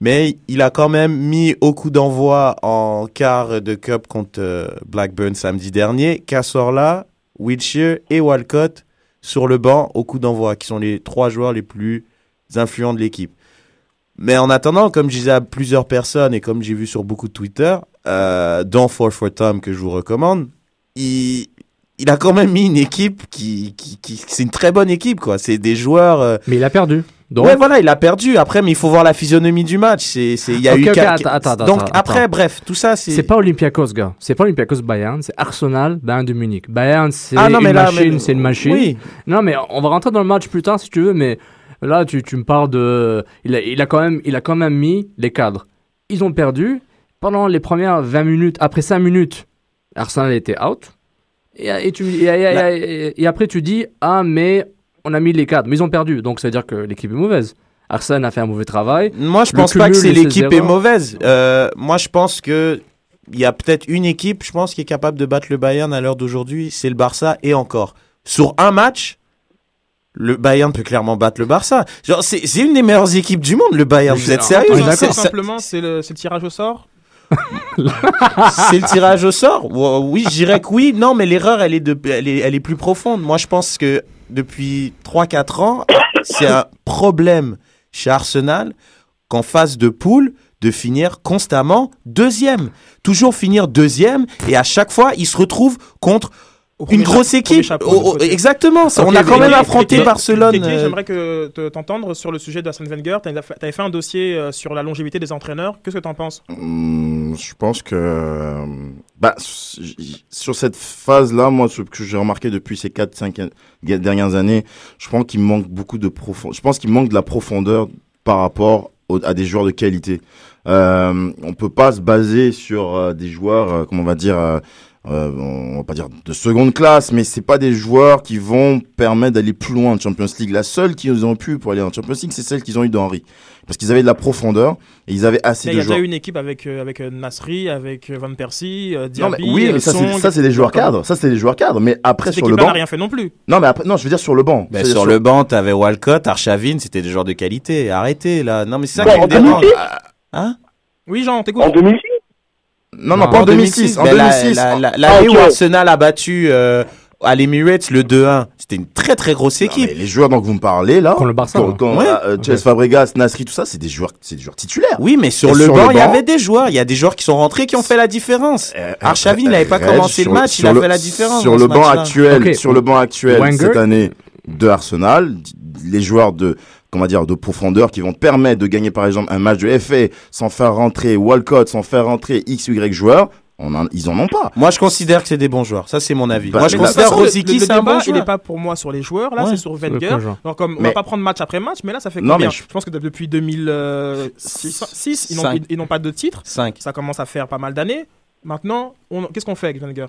Mais il a quand même mis au coup d'envoi en quart de Cup contre euh, Blackburn samedi dernier, Cazorla, Wilshere et Walcott sur le banc au coup d'envoi, qui sont les trois joueurs les plus influents de l'équipe. Mais en attendant, comme je disais à plusieurs personnes et comme j'ai vu sur beaucoup de Twitter, euh, dont 4 for Tom que je vous recommande, il, il a quand même mis une équipe qui, qui, qui c'est une très bonne équipe quoi. C'est des joueurs. euh, Mais il a perdu. Donc, ouais, voilà, il a perdu. Après, mais il faut voir la physionomie du match. C'est, c'est, il y a eu. ok, quelques- attends, attends, Donc attends, après, bref, tout ça, c'est. c'est pas Olympiakos, gars. C'est pas Olympiakos Bayern, c'est Arsenal, Bayern de Munich. Bayern, c'est Ah non, mais une là, machine, mais- c'est une machine. Oui. Non, mais on va rentrer dans le match plus tard si tu veux, mais là, tu, tu me parles de. Il a, il, a quand même, il a quand même mis les cadres. Ils ont perdu. Pendant les premières 20 minutes, après 5 minutes, Arsenal était out. Et, et, tu, et, et- et- et après, tu dis Ah, mais on a mis les cadres. Mais ils ont perdu. Donc, ça veut dire que l'équipe est mauvaise. Arsenal a fait un mauvais travail. Moi, je Le pense pas que c'est l'équipe est mauvaise. Euh, moi, je pense que il y a peut-être une équipe, je pense, qui est capable de battre le Bayern à l'heure d'aujourd'hui. C'est le Barça et encore. Sur un match, le Bayern peut clairement battre le Barça. Genre, c'est, c'est une des meilleures équipes du monde, le Bayern. Vous êtes sérieux simplement, c'est le, c'est le tirage au sort. C'est le tirage au sort Ou- Oui, je dirais que oui. Non, mais l'erreur, elle est, de, elle, est, elle est plus profonde. Moi, je pense que depuis 3-4 ans, c'est un problème chez Arsenal qu'en phase de poule, de finir constamment deuxième. Toujours finir deuxième et à chaque fois, il se retrouve contre une grosse équipe. chapeau, Oh, de oh, exactement. on a quand même affronté Barcelone. Euh, J'aimerais que te- t'entendre sur le sujet d'Arsène Wenger. Tu avais fait un dossier euh, sur la longévité des entraîneurs. Qu'est-ce que tu en penses? Hum, je pense que euh, bah, sur cette phase-là, moi, ce que j'ai remarqué depuis ces 4-5 dernières années, je pense qu'il manque beaucoup de profondeur. Je pense qu'il manque de la profondeur par rapport à des joueurs de qualité. Euh, on peut pas se baser sur euh, des joueurs, euh, comment on va dire, euh, on va pas dire de seconde classe, mais c'est pas des joueurs qui vont permettre d'aller plus loin en Champions League. La seule qu'ils ont pu pour aller en Champions League, c'est celle qu'ils ont eu d'Henri. Parce qu'ils avaient de la profondeur et ils avaient assez Mais il y de a déjà joueurs. eu une équipe avec, euh, avec euh, Nasri, avec euh, Van Persie, euh, Non, mais Diaby, oui, mais ça, c'est, Song. ça, c'est des joueurs cadres. Ça, c'est des joueurs cadres. Mais après, sur le banc. rien fait non plus. Non, mais après, non, je veux dire sur le banc. Sur le banc, t'avais Walcott, Arshavin, c'était des joueurs de qualité. Arrêtez là. Non mais c'est ça Bon, qui me en dérange. 2006 Hein? Oui, Jean, on t'écoute. En 2006 Non, non, pas en 2006. En Ben, la- 2006. la- la- Ah, L'année ok. où Arsenal a battu euh, à l'Emirates le 2-1, c'était une très très grosse Non, équipe. mais les joueurs dont vous me parlez là, Contre le Barça, quand, quand, Ouais. euh, Chelsea Fabregas, Nasri, tout ça, c'est des joueurs, c'est des joueurs titulaires. Oui, mais sur le sur banc, le il y avait des joueurs. Il y a des joueurs qui sont rentrés qui ont fait la différence. Euh, il n'avait pas commencé le match, il a fait la différence Sur le banc actuel, sur le banc actuel Wenger. cette année de Arsenal, les joueurs de comment dire de profondeur qui vont te permettre de gagner par exemple un match de FA sans faire rentrer Walcott, sans faire rentrer X Y joueurs, on en- ils en ont pas. Moi, je considère que c'est des bons joueurs. Ça, c'est mon avis. Bah, Moi, je considère Rosicky, c'est un bon il n'est joueur. pas pour moi sur les joueurs, là, Ouais. c'est sur Wenger. Donc, comme, on va pas prendre match après match, mais là, ça fait Non, combien mais je... je- pense que depuis 2006, ils n'ont Cinq. ils- ils n'ont pas de titre. 5. Ça commence à faire pas mal d'années. Maintenant, on- qu'est-ce qu'on fait avec Wenger?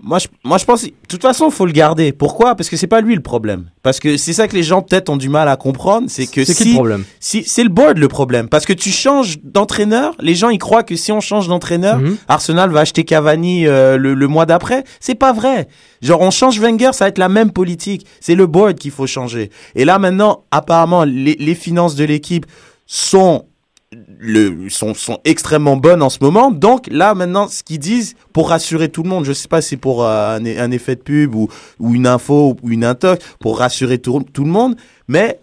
Moi je, moi, je pense, de toute façon, il faut le garder. Pourquoi? Parce que c'est pas lui le problème. Parce que c'est ça que les gens peut-être ont du mal à comprendre, c'est que C'est qui si, le problème? si c'est le board le problème. Parce que tu changes d'entraîneur, les gens ils croient que si on change d'entraîneur, Mhm. Arsenal va acheter Cavani euh, le, le mois d'après. C'est pas vrai. Genre on change Wenger, ça va être la même politique. C'est le board qu'il faut changer. Et là maintenant, apparemment, les, les finances de l'équipe sont le, sont, sont extrêmement bonnes en ce moment. Donc là, maintenant, ce qu'ils disent, pour rassurer tout le monde, je sais pas si c'est pour euh, un, effet de pub ou, ou une info ou une intox, pour rassurer tout, tout le monde, mais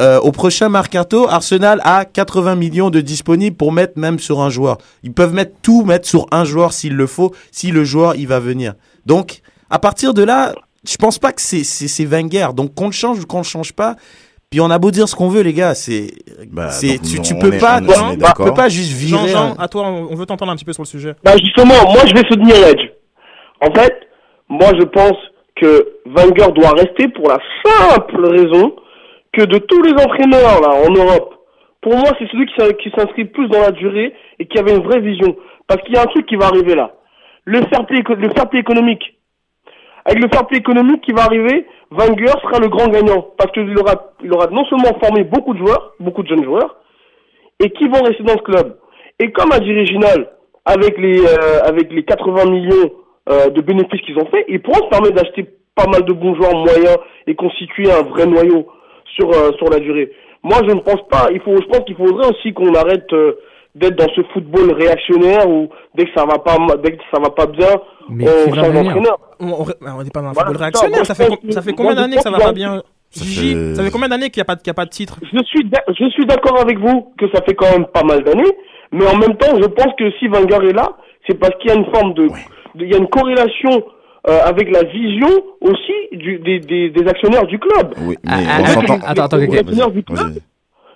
euh, au prochain mercato, Arsenal a 80 millions de disponibles pour mettre même sur un joueur. Ils peuvent mettre tout, mettre sur un joueur s'il le faut, si le joueur il va venir. Donc, à partir de là, je pense pas que c'est Wenger. Donc qu'on le change ou qu'on le change pas. Puis on a beau dire ce qu'on veut, les gars, c'est Bah, c'est tu, non, tu peux est- pas tu peux pas juste virer. Jean, Jean, un- à toi, on veut t'entendre un petit peu sur le sujet. Bah justement, moi je vais soutenir Edge. En fait, moi je pense que Wenger doit rester pour la simple raison que de tous les entraîneurs là en Europe, pour moi c'est celui qui s'in- qui s'inscrit plus dans la durée et qui avait une vraie vision. Parce qu'il y a un truc qui va arriver là. Le fair play, le fair play économique. Avec le fair économique qui va arriver, Wenger sera le grand gagnant. Parce qu'il aura, il aura non seulement formé beaucoup de joueurs, beaucoup de jeunes joueurs, et qui vont rester dans ce club. Et comme a dit Réginal, avec les, euh, avec les 80 millions euh, de bénéfices qu'ils ont fait, ils pourront se permettre d'acheter pas mal de bons joueurs moyens et constituer un vrai noyau sur, euh, sur la durée. Moi, je ne pense pas. Il faut, je pense qu'il faudrait aussi qu'on arrête euh, d'être dans ce football réactionnaire où dès que ça va pas, dès que ça va pas bien, Mais on change d'entraîneur. On on- on n'est pas dans un Voilà, football ça. réactionnaire. Ça je fait, pense com- ça fait que- combien d'années que ça va pas bien Ça Gigi, fait- ça fait combien d'années qu'il n'y a, pas de- qu'il y a pas de titre? Je suis, je suis d'accord avec vous que ça fait quand même pas mal d'années, mais en même temps, je pense que si Wenger est là, c'est parce qu'il y a une forme de, de- il y a une corrélation euh, avec la vision aussi du, des, des, des actionnaires du club. Oui, mais Ah, on ah, s'entend. Attends, attends. Les actionnaires du club.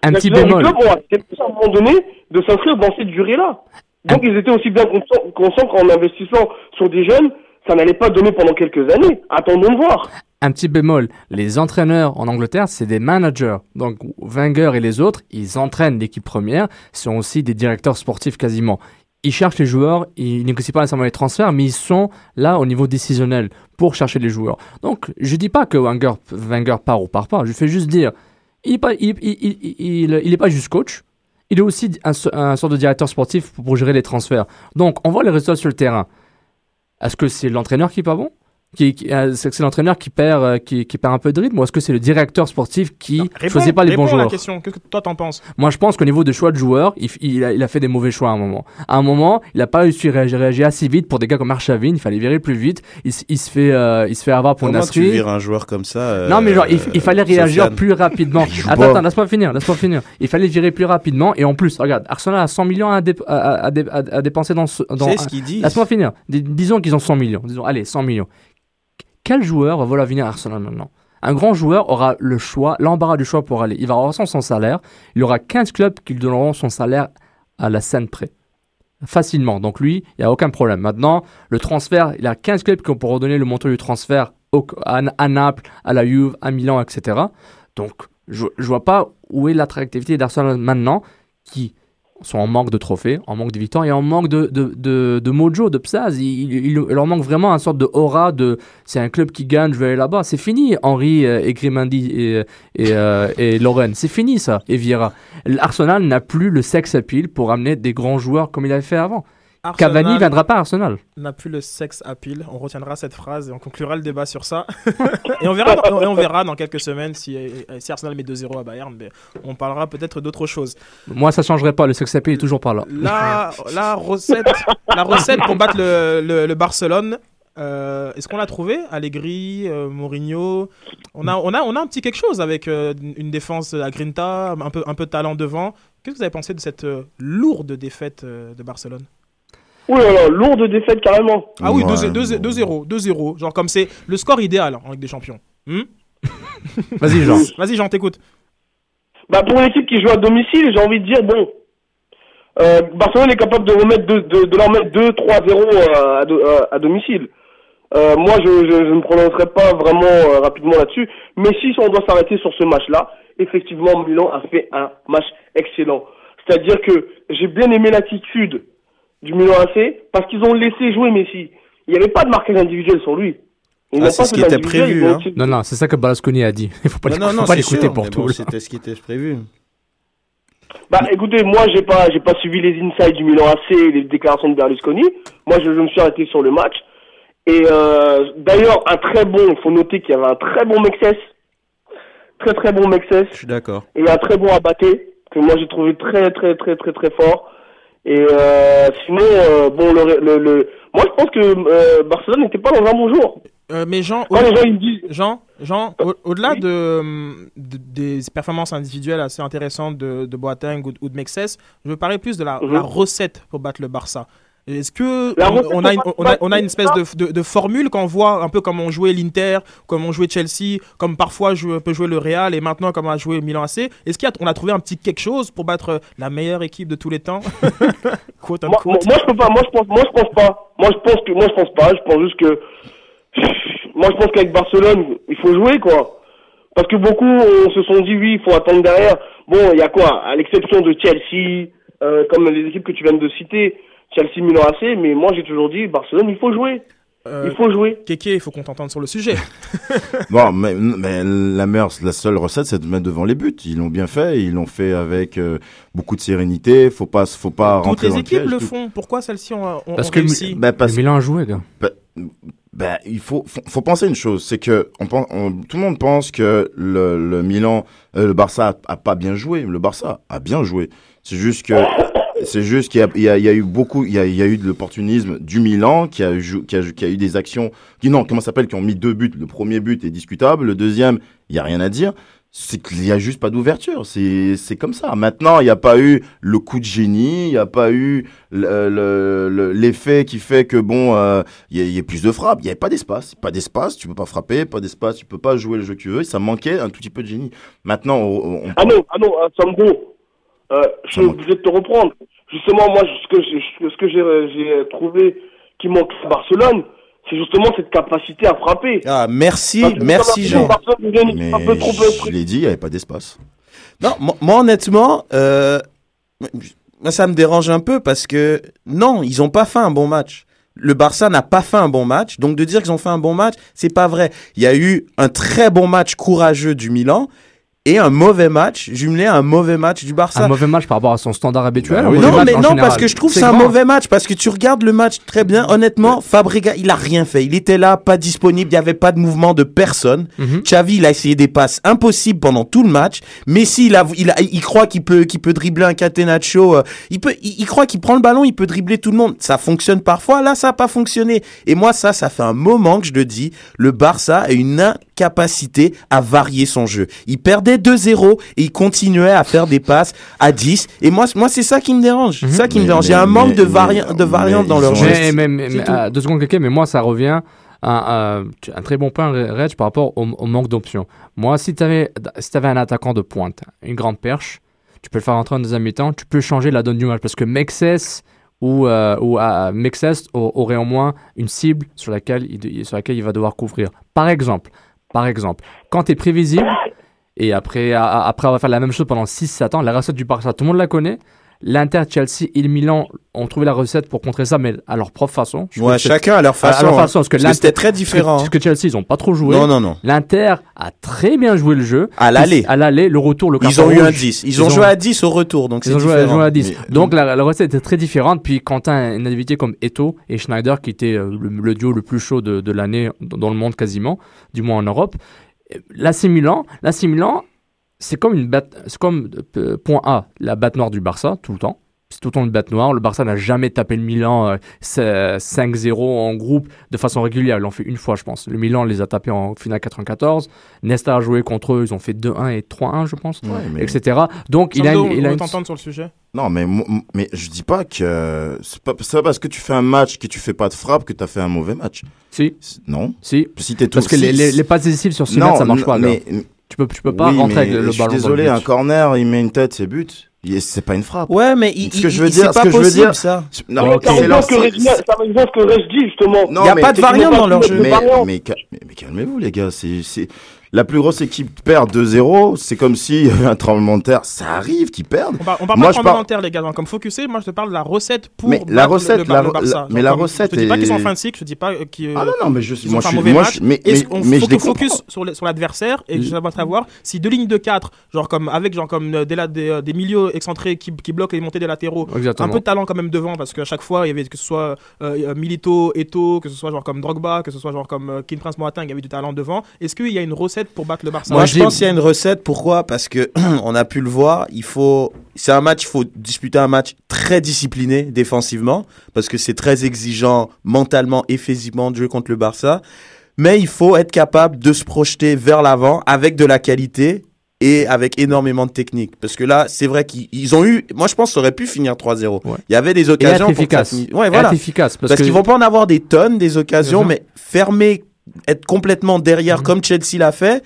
Un petit bémol. club ont accepté à un moment donné de s'inscrire dans cette durée-là. Donc ils étaient aussi bien conscients, conscients qu'en investissant sur des jeunes, ça n'allait pas donner pendant quelques années. Attendons de voir. Un petit bémol, les entraîneurs en Angleterre, c'est des managers. Donc Wenger et les autres, ils entraînent l'équipe première, sont aussi des directeurs sportifs quasiment. Ils cherchent les joueurs, ils négocient pas nécessairement les transferts, mais ils sont là au niveau décisionnel pour chercher les joueurs. Donc je dis pas que Wenger, Wenger part ou part pas, je fais juste dire, il est pas, est pas juste coach, il est aussi un, un sort de directeur sportif pour, pour gérer les transferts. Donc on voit les résultats sur le terrain. Est-ce que c'est l'entraîneur qui est pas bon? Qui, qui- euh, c'est que c'est l'entraîneur qui perd, euh, qui, qui perd un peu de rythme ou est-ce que c'est le directeur sportif qui Réponds, choisit pas les bons réponds à la joueurs? question. Qu'est-ce que toi t'en penses? Moi, je pense qu'au niveau des choix de joueurs, il, il a, il a fait des mauvais choix à un moment. À un moment, il a pas réussi à réagir, réagir assez vite pour des gars comme Arshavin. Il fallait virer plus vite. Il, il se fait, euh, il se fait avoir pour Comment tu Nasri. vires un joueur comme ça euh, Non, mais genre, il, il fallait réagir Sofiane? plus rapidement. Attends, attends, laisse-moi finir, laisse-moi finir. Il fallait virer plus rapidement. Et en plus, regarde, Arsenal a 100 millions à, dé- à, à- à dé- à- à dépenser dans ce. Dans C'est ce qu'ils disent. Laisse-moi finir. Dis- disons qu'ils ont 100 millions. Disons, allez, 100 millions. Quel joueur va vouloir venir à Arsenal maintenant? Un grand joueur aura le choix, l'embarras du choix pour aller. Il va avoir son, salaire. Il aura 15 clubs qui lui donneront son salaire à la scène près. Facilement. Donc lui, il n'y a aucun problème. Maintenant, le transfert, il a 15 clubs qui pourront donner le montant du transfert à, à Naples, à la Juve, à Milan, etc. Donc, je ne vois pas où est l'attractivité d'Arsenal maintenant qui sont en manque de trophées, en manque de victoires et en manque de, de, de, mojo, de psaz. Il, leur manque vraiment une sorte de aura de c'est un club qui gagne, je vais aller là-bas. C'est fini, Henri euh, et Grimandi et, et, euh. C'est fini ça, et Vieira. L'Arsenal n'a plus le sex appeal pour amener des grands joueurs comme il avait fait avant. Arsenal Cavani viendra pas à Arsenal. n'a plus le sexe appeal. On retiendra cette phrase et on conclura le débat sur ça. et, on verra, et on verra dans quelques semaines si, si Arsenal met 2-0 à Bayern. Mais on parlera peut-être d'autre chose. Moi, ça changerait pas. Le sex appeal est toujours pas là. La, la, recette, la recette pour battre le, le, le Barcelone, euh, est-ce qu'on l'a trouvé? Allegri, euh, Mourinho? On a, on, a, on a un petit quelque chose avec euh, une défense à Grinta, un peu, un peu de talent devant. Qu'est-ce que vous avez pensé de cette euh, lourde défaite de Barcelone? Ouh là là, lourde défaite carrément. Ah oui, Ouais, 2-0, 2-0, 2-0. Genre comme c'est le score idéal en Ligue des Champions. Hmm Vas-y, Jean. Vas-y, Jean, t'écoute. Bah pour une équipe qui joue à domicile, j'ai envie de dire bon. Euh, Barcelone est capable de remettre de, de, de leur mettre 2-3-0 à, à, do- à- à domicile. Euh, moi, je, je, je ne prononcerai pas vraiment euh, rapidement là-dessus. Mais si on doit s'arrêter sur ce match-là, effectivement, Milan a fait un match excellent. C'est-à-dire que j'ai bien aimé l'attitude du Milan AC parce qu'ils ont laissé jouer Messi. Il n'y avait pas de marquage individuel sur lui. Ah, c'est ce qui était prévu, hein. aussi- Non, non, c'est ça que Balasconi a dit. Il faut pas non, faut pas l'écouter pour tout. bon. C'était ce qui était prévu. Bah écoutez, moi j'ai pas j'ai pas suivi les insights du Milan AC et les déclarations de Berlusconi. Moi je, je me suis arrêté sur le match. Et euh, d'ailleurs un très bon, il faut noter qu'il y avait un très bon Mexès, très très bon Mexès Je suis d'accord. et un très bon Abaté que moi j'ai trouvé très très très très très fort. Et euh, sinon euh, bon le, le, le moi je pense que euh, Barcelone n'était pas dans un bon jour. Mais Jean, Quand les gens ils disent Jean, Jean au- au-delà Oui. de, de- des performances individuelles assez intéressantes de, de Boateng ou, de- ou de Mexès, je veux parler plus de la, Mhm. la recette pour battre le Barça. Est-ce que on, on a une, on, a, on a espèce de, de, de formule qu'on voit un peu comme on jouait l'Inter, comme on jouait Chelsea, comme parfois je peut jouer le Real et maintenant comme on a joué Milan AC. Est-ce qu'on a, trouvé un petit quelque chose pour battre la meilleure équipe de tous les temps Quote moi, moi, unquote. moi, je peux pas, moi je pense, moi je pense pas. Moi je pense que, moi je pense pas. Je pense juste que, moi je pense qu'avec Barcelone, il faut jouer quoi. Parce que beaucoup euh, se sont dit oui, il faut attendre derrière. Bon, il y a quoi? À l'exception de Chelsea, euh, comme les équipes que tu viens de citer, Chelsea, Milan AC. Mais moi j'ai toujours dit Barcelone, il faut jouer. Euh, Il faut jouer. Kéké, il faut qu'on t'entende sur le sujet. Bon, mais, mais la meilleure, la seule recette, c'est de mettre devant les buts. Ils l'ont bien fait. Ils l'ont fait avec euh, beaucoup de sérénité. Faut pas, faut pas Toutes rentrer les dans le équipes piège. le Tout- font. Pourquoi celles-ci ont, ont, Parce ont que réussi Bah, parce Le Milan a joué, gars. Ben, il faut, faut, faut penser une chose, c'est que on, pen- on- tout le monde pense que le, le Milan, euh, le Barça a, a pas bien joué. Le Barça a bien joué. C'est juste que, c'est juste qu'il y y, y a eu beaucoup, il y a, il y a eu de l'opportunisme du Milan qui a, jou- qui a, qui a eu des actions, qui non, comment ça s'appelle, qui ont mis deux buts. Le premier but est discutable, le deuxième, il y a rien à dire. C'est qu'il y a juste pas d'ouverture. C'est, c'est comme ça. Maintenant, il n'y a pas eu le coup de génie, il n'y a pas eu le- le- le- l'effet qui fait que bon, euh, il y, a- il y a plus de frappes. Il n'y avait pas d'espace. Pas d'espace, tu peux pas frapper, pas d'espace, tu peux pas jouer le jeu que tu veux. Ça manquait un tout petit peu de génie. Maintenant, on, on- Ah non, ah non, Sambo, euh, je suis obligé de te reprendre. Justement, moi, ce que ce que j'ai, trouvé qui manque à Barcelone, c'est justement cette capacité à frapper. Ah, merci, merci Jean. Mais un peu trop je l'ai dit, il n'y avait pas d'espace. Non, moi, honnêtement, euh, ça me dérange un peu parce que non, ils ont pas fait un bon match. Le Barça n'a pas fait un bon match, donc de dire qu'ils ont fait un bon match, c'est pas vrai. Il y a eu un très bon match courageux du Milan et un mauvais match jumelé à un mauvais match du Barça. Un mauvais match par rapport à son standard habituel. Bah oui. Non, mais non, général. parce que je trouve que c'est un mauvais match. Parce que tu regardes le match très bien. Honnêtement, Fabregas, il a rien fait. Il était là, pas disponible. Il n'y avait pas de mouvement de personne. Xavi, il a essayé des passes impossibles pendant tout le match. Messi, il, a, il, a- il croit qu'il peut, qu'il peut dribbler un catenaccio. euh, Il, peut, il, il croit qu'il prend le ballon, il peut dribbler tout le monde. Ça fonctionne parfois. Là, ça n'a pas fonctionné. Et moi, ça, ça fait un moment que je le dis. Le Barça a une incapacité à varier son jeu. Il perdait 2-0 et il continuait à faire des passes à 10. Et moi, moi c'est ça qui me dérange. C'est ça qui me Mais- dérange. Il y a un mais- manque mais- de, vari- de variantes dans leur jeu. Mais, mais, mais, C'est mais, tout. euh, deux secondes, quelqu'un, mais moi, ça revient à, un très bon point, Reg, par rapport au, au manque d'options. Moi, si tu avais, si avais un attaquant de pointe, une grande perche, tu peux le faire rentrer en deuxième mi-temps, tu peux changer la donne du match parce que Mexes ou, euh, ou euh, Mexes au- aurait au moins une cible sur laquelle, il, sur laquelle il va devoir couvrir. Par exemple, par exemple, quand tu es prévisible et après, à- après avoir fait la même chose pendant 6-7 ans, la recette du Barça, tout le monde la connaît. L'Inter, Chelsea et le Milan ont trouvé la recette pour contrer ça, mais à leur propre façon. Je Ouais, que chacun à leur façon, leur hein. façon, parce que Parce que l'Inter- c'était très différent, Parce que, parce que Chelsea, ils ont pas trop joué. Non, non, non. L'Inter a très bien joué le jeu. À l'aller. À l'aller, le retour, le Ils ont eu un rouge. 10. Ils ont joué à 10 au retour, donc Ils c'est ont joué, différent. joué à 10. Mais- Donc la, la recette était très différente. Puis Quentin, une individualité comme Eto et Schneider, qui était euh, le, le duo le plus chaud de, de l'année dans le monde quasiment, du moins en Europe. L'AC Milan, l'AC Milan, c'est comme une bête, c'est comme euh, point A, la batte noire du Barça tout le temps. C'est tout le temps une batte noire. Le Barça n'a jamais tapé le Milan euh, c'est- 5-0 en groupe de façon régulière. Ils l'ont fait une fois, je pense. Le Milan les a tapés en finale 94. Nesta a joué contre eux. Ils ont fait 2-1 et 3-1, je pense, mais- etc. Donc il a, une- il on a une- t'entendre sur le sujet? Non, mais, mais je dis pas que c'est pas, c'est pas parce que tu fais un match que tu fais pas de frappe que tu as fait un mauvais match. Si. Non. Si. Si t'es Parce que les, si- les, les passes décisives sur 6 Non, mètres, ça marche pas. mais- tu peux, tu peux pas Oui, rentrer avec le, le je suis ballon. désolé, un corner, il met une tête, c'est but. C'est pas une frappe. Ouais, mais il- ce que je veux dire, c'est ce pas que je veux possible, dire, ça. Non, Mais c'est ce que Reg- ça rejoint ce que Reg dit justement. Il y a mais pas de c'est- variant dans leur jeu. Mais, mais, ca- mais- mais calmez-vous, les gars. C'est, c'est... La plus grosse équipe perd 2-0. C'est comme avait un tremblement de terre. Ça arrive qu'ils perdent. On parle, on parle Moi, pas je de parle- commentaires, les gars. Donc, comme focusé, moi, je te parle de la recette pour Mais la recette, le, la- le Barça. la- mais la comme- recette Je te dis pas qu'ils sont en fin de cycle, je te dis pas euh, qu'ils Ah non, non, mais je- ont moi, je suis- mauvais moi, match. je- mais- mais- mais je faut les qu'on focus sur l'adversaire et j'aimerais savoir si deux lignes de 4, genre comme avec genre comme euh, des, la- des, euh, des milieux excentrés qui, qui bloquent les montées des latéraux, Exactement. un peu de talent quand même devant parce qu'à chaque fois il y avait que ce soit euh, euh, Milito, Eto, que ce soit genre comme Drogba, que ce soit genre comme euh, King Prince Moatin, il y avait du talent devant. Est-ce qu'il y a une recette pour battre le Barça Moi, je pense qu'il y a une recette. Pourquoi? Parce que on a pu le voir. Il faut. C'est un match. Il faut disputer un match très discipliné défensivement parce que c'est très exigeant mentalement et physiquement de jouer contre le Barça. Mais il faut être capable de se projeter vers l'avant avec de la qualité et avec énormément de technique. Parce que là, c'est vrai qu'ils ils ont eu. Moi, je pense que ça aurait pu finir 3-0. Il y avait des Et occasions être pour que ça Ouais, Et voilà. être efficace, parce qu'ils vont pas en avoir des tonnes des occasions, Mhm. mais fermer, être complètement derrière Mhm. comme Chelsea l'a fait.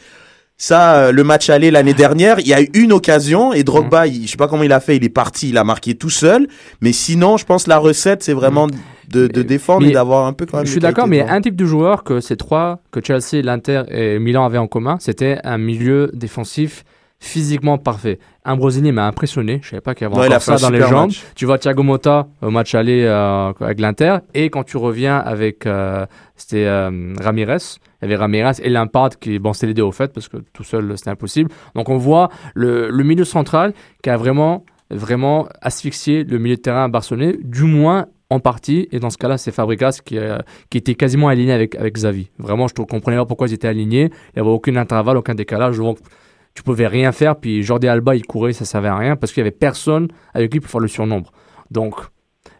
Ça, euh, le match aller l'année dernière, il y a eu une occasion et Drogba, il- je sais pas comment il a fait, il est parti, il a marqué tout seul. Mais sinon, je pense que la recette, c'est vraiment de, de défendre Mais et d'avoir un peu quand même. Je suis d'accord, mais un type de joueur que ces trois, que Chelsea, l'Inter et Milan avaient en commun, c'était un milieu défensif physiquement parfait. Ambrosini m'a impressionné, je savais pas qu'il y avait Ouais, encore ça dans les jambes. match. Tu vois Thiago Motta au match aller euh, avec l'Inter, et quand tu reviens avec, euh, c'était euh, Ramirez, il y avait Ramirez et Lampard qui, bon, c'était les deux au fait, parce que tout seul c'était impossible. Donc on voit le, le milieu central qui a vraiment, vraiment asphyxié le milieu de terrain barcelonais, du moins en partie, et dans ce cas-là, c'est Fabregas qui, euh, qui était quasiment aligné avec, avec Xavi. Vraiment, je ne comprenais pas pourquoi ils étaient alignés. Il n'y avait aucun intervalle, aucun décalage. Donc, tu pouvais rien faire. Puis Jordi Alba, il courait, ça ne servait à rien parce qu'il n'y avait personne avec lui pour faire le surnombre. Donc,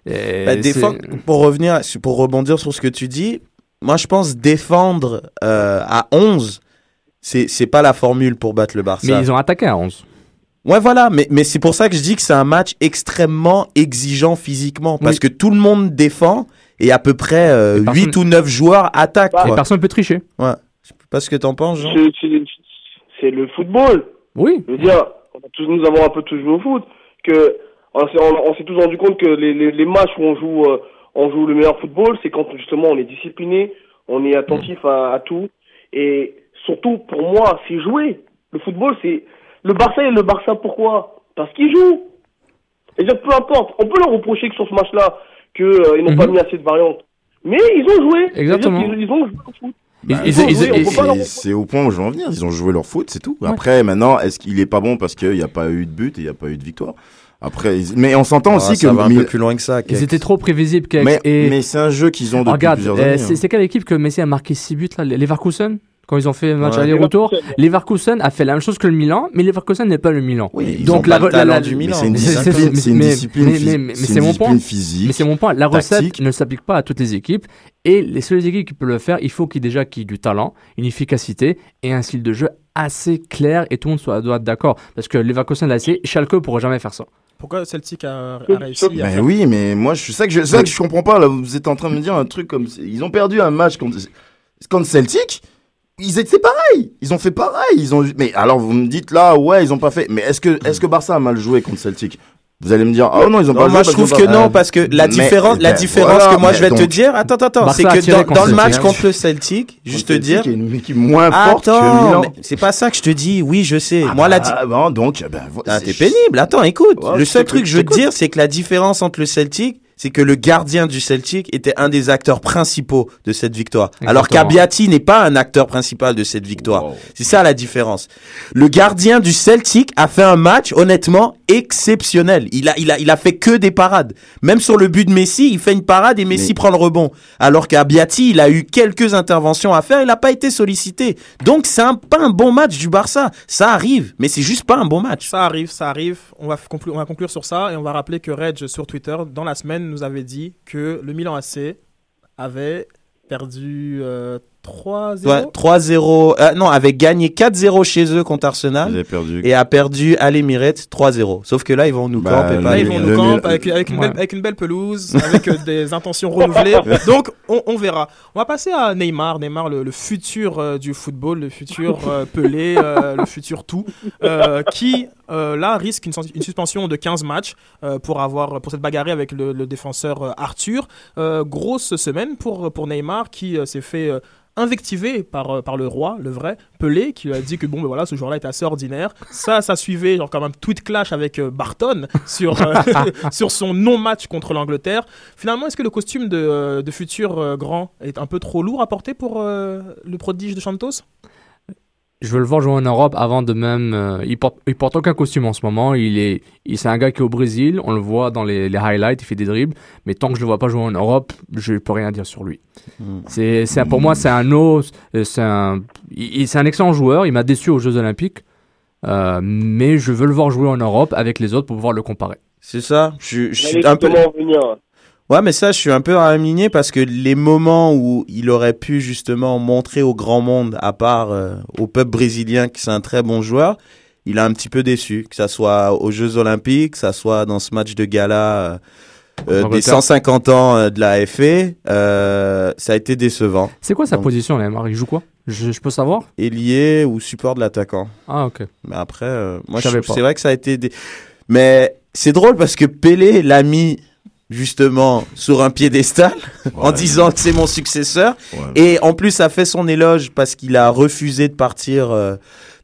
euh, Bah, des c'est- fois, pour revenir, pour rebondir sur ce que tu dis, moi je pense défendre euh, à 11, c'est c'est pas la formule pour battre le Barça. Mais ils ont attaqué à 11. Ouais, voilà, mais, mais c'est pour ça que je dis que c'est un match extrêmement exigeant physiquement, parce Oui. que tout le monde défend et à peu près euh, Et personne- 8 ou 9 joueurs attaquent. Et personne ne peut tricher. Ouais. Je sais pas ce que t'en penses, Jean. C'est le football. Oui. Je veux dire, tous- nous avons un peu tous joué au foot. Que on s'est on- on s'est tous rendu compte que les, les, les matchs où on joue, euh, on joue le meilleur football, c'est quand justement on est discipliné, on est attentif à, à tout. Et surtout, pour moi, c'est jouer. Le football, c'est. Le Barça est le Barça pourquoi? Parce qu'ils jouent. Et peu importe, on peut leur reprocher que sur ce match-là, qu'ils n'ont pas mis assez de variantes. Mais ils ont joué. Exactement. qu'ils- Ils, ont joué au foot. Bah, c'est- au point où je veux en venir. Ils ont joué leur foot, c'est tout. Après, maintenant, est-ce qu'il est pas bon parce qu'il n'y a pas eu de but et il n'y a pas eu de victoire? Après, mais on s'entend Ah, aussi ça que va un peu plus loin que ça. Ils étaient trop prévisibles. Keck. Mais, et... mais c'est un jeu qu'ils ont depuis Regarde, plusieurs euh, années. c'est hein. c'est quelle équipe que Messi a marqué 6 buts là? Les Leverkusen? Quand ils ont fait le match Ouais. aller-retour Leverkusen. Leverkusen a fait la même chose que le Milan, mais Leverkusen n'est pas le Milan. ils ont pas le talent du Milan. Mais c'est une discipline- mais- c'est mon discipline point. physique, Mais c'est mon point. La recette ne s'applique pas à toutes les équipes. Et les seules équipes qui peuvent le faire, il faut qu'il y ait déjà qu'il y ait du talent, une efficacité et un style de jeu assez clair et tout le monde soit, doit être d'accord. Parce que Leverkusen l'a essayé, Schalke ne pourra jamais faire ça. Pourquoi Celtic a, a réussi à Ben faire oui, mais moi, je ça que je, c'est ça que je comprends pas. Là, vous êtes en train de me dire un truc comme ils ont perdu un match contre, contre Celtic. Ils étaient pareil. Ils ont fait pareil. Ils ont. Mais alors vous me dites là, ouais, ils ont pas fait. Mais est-ce que est-ce que Barça a mal joué contre Celtic? Vous allez me dire, ah non, ils ont Non, pas joué. moi je trouve que non parce que la Mais- différence, la différence voilà, que moi je vais te dire, attends, attends, c'est que dans, le match contre le Celtic, juste te dire, est une équipe moins forte que attends, c'est pas ça que je te dis. Oui, je sais. moi la di- Ah, bon, donc, ben, vo- Ah, c'est- t'es pénible. Attends, écoute. Ouais, le seul truc que je je veux te dire, c'est que la différence entre le Celtic, c'est que le gardien du Celtic était un des acteurs principaux de cette victoire. Alors qu'Abiati n'est pas un acteur principal de cette victoire. Wow. C'est ça la différence. Le gardien du Celtic a fait un match, honnêtement, exceptionnel. Il a, il a, il a fait que des parades. Même sur le but de Messi, il fait une parade et Messi Mais- prend le rebond. Alors qu'Abiati, il a eu quelques interventions à faire, il n'a pas été sollicité. Donc c'est un, pas un bon match du Barça. Ça arrive, mais c'est juste pas un bon match. Ça arrive, ça arrive. On va, conclure, on va conclure sur ça et on va rappeler que Reg sur Twitter, dans la semaine, nous avait dit que le Milan AC avait perdu euh, 3-0. Ouais, 3-0. euh, non, avait gagné 4-0 chez eux contre Arsenal perdu. et a perdu à l'Emirates 3-0. Sauf que là, ils vont nous Bah, camper. le- Là, pas ils vont nous camp avec, avec, une Ouais. belle, avec une belle pelouse, avec euh, des intentions renouvelées. Donc, on, on verra. On va passer à Neymar. Neymar, le, le futur euh, du football, le futur euh, Pelé, euh, le futur tout, euh, qui, euh, là, risque une, suspension de 15 matchs euh, pour, avoir, pour cette bagarre avec le, le défenseur euh, Arthur. Euh, grosse semaine pour, pour Neymar qui euh, s'est fait... invectivé par, euh, par le roi, le vrai, Pelé, qui lui a dit que bon, ben voilà, ce joueur-là est assez ordinaire. Ça, ça suivait genre comme un tweet clash avec euh, Barton sur, euh, sur son non-match contre l'Angleterre. Finalement, est-ce que le costume de, de futur grand est un peu trop lourd à porter pour le prodige de Santos? Je veux le voir jouer en Europe avant de même. euh, il, porte, il porte aucun costume en ce moment. Il est, il, c'est un gars qui est au Brésil. On le voit dans les, les highlights. Il fait des dribbles. Mais tant que je le vois pas jouer en Europe, je peux rien dire sur lui. Mm. C'est, c'est pour moi, c'est un os. euh, C'est un, il- c'est un excellent joueur. Il m'a déçu aux Jeux Olympiques. Euh, mais je veux le voir jouer en Europe avec les autres pour pouvoir le comparer. C'est ça. Je, je suis un peu. venir. Ouais, mais ça, je suis un peu à la même lignée parce que les moments où il aurait pu justement montrer au grand monde, à part euh, au peuple brésilien que c'est un très bon joueur, il a un petit peu déçu. Que ça soit aux Jeux Olympiques, que ça soit dans ce match de gala euh, euh, des Angleterre. 150 ans euh, de la FA, ça a été décevant. C'est quoi sa Donc- position, Neymar? Il joue quoi? Je, je peux savoir? Ailier ou support de l'attaquant. Ah, ok. Mais après, moi, Je c'est vrai que ça a été. Mais c'est drôle parce que Pelé l'a mis justement sur un piédestal en disant que c'est mon successeur. Ouais. Et en plus, a fait son éloge parce qu'il a refusé de partir euh,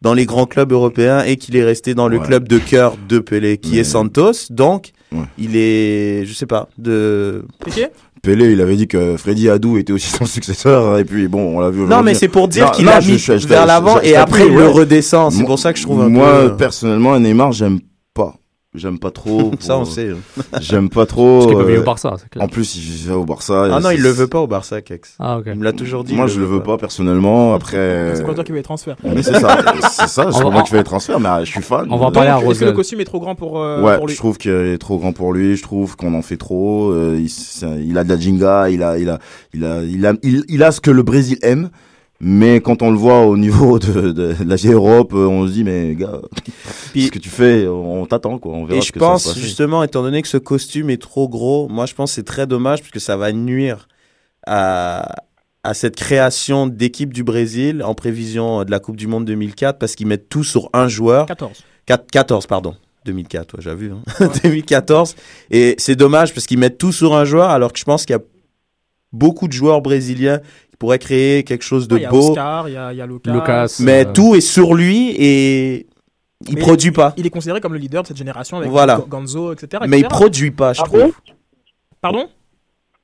dans les grands clubs européens et qu'il est resté dans le Ouais. club de cœur de Pelé, qui Mais- est Santos. Donc, Ouais. il est, je sais pas, de. Ok Pelé, il avait dit que Freddy Hadou était aussi son successeur. Et puis, bon, on l'a vu Non, mais c'est pour dire qu'il je- mis je- je- vers l'avant et après il le redescend. C'est Moi- pour ça que je trouve un Moi, peu. euh, personnellement, Neymar, j'aime pas. J'aime pas trop. Ça, on pour- sait. J'aime pas Parce trop. qu'il peut venir euh, au Barça, c'est clair. En plus, il va au Barça. Ah non, il le veut pas au Barça, Kex. Ah, ok. Il me l'a toujours dit. Moi, je le veux pas personnellement. Après. C'est pas toi qui veux les transferts. Mais c'est ça, c'est ça, On c'est va- pas moi qui fais les transferts, mais euh, je suis fan. On va en parler à Donc, Est-ce que le costume est trop grand pour, euh, Ouais, pour lui je trouve qu'il est trop grand pour lui. Je trouve qu'on en fait trop. euh, il, a de la jinga. Il a, il a, il a, il a, il, il a ce que le Brésil aime. Mais quand on le voit au niveau de, de, de la Europe, euh, on se dit mais gars, Puis- ce que tu fais, on t'attend quoi. On verra Et ce je que pense, justement, étant donné que ce costume est trop gros, moi je pense que c'est très dommage parce que ça va nuire à, à cette création d'équipe du Brésil en prévision de la Coupe du Monde 2004 parce qu'ils mettent tout sur un joueur. 14. 4 14, pardon. 2004, ouais, j'ai vu. Hein. 2014. Et c'est dommage parce qu'ils mettent tout sur un joueur alors que je pense qu'il y a beaucoup de joueurs brésiliens qui pourraient créer quelque chose de Il y a beau. Oscar, il y a, il y a Lucas. Lucas. Mais Euh, tout est sur lui et il Mais- produit pas. Il est considéré comme le leader de cette génération avec Voilà. Go- Gonzo, etc. Mais il etc. produit pas, je Ah trouve. bon? Pardon?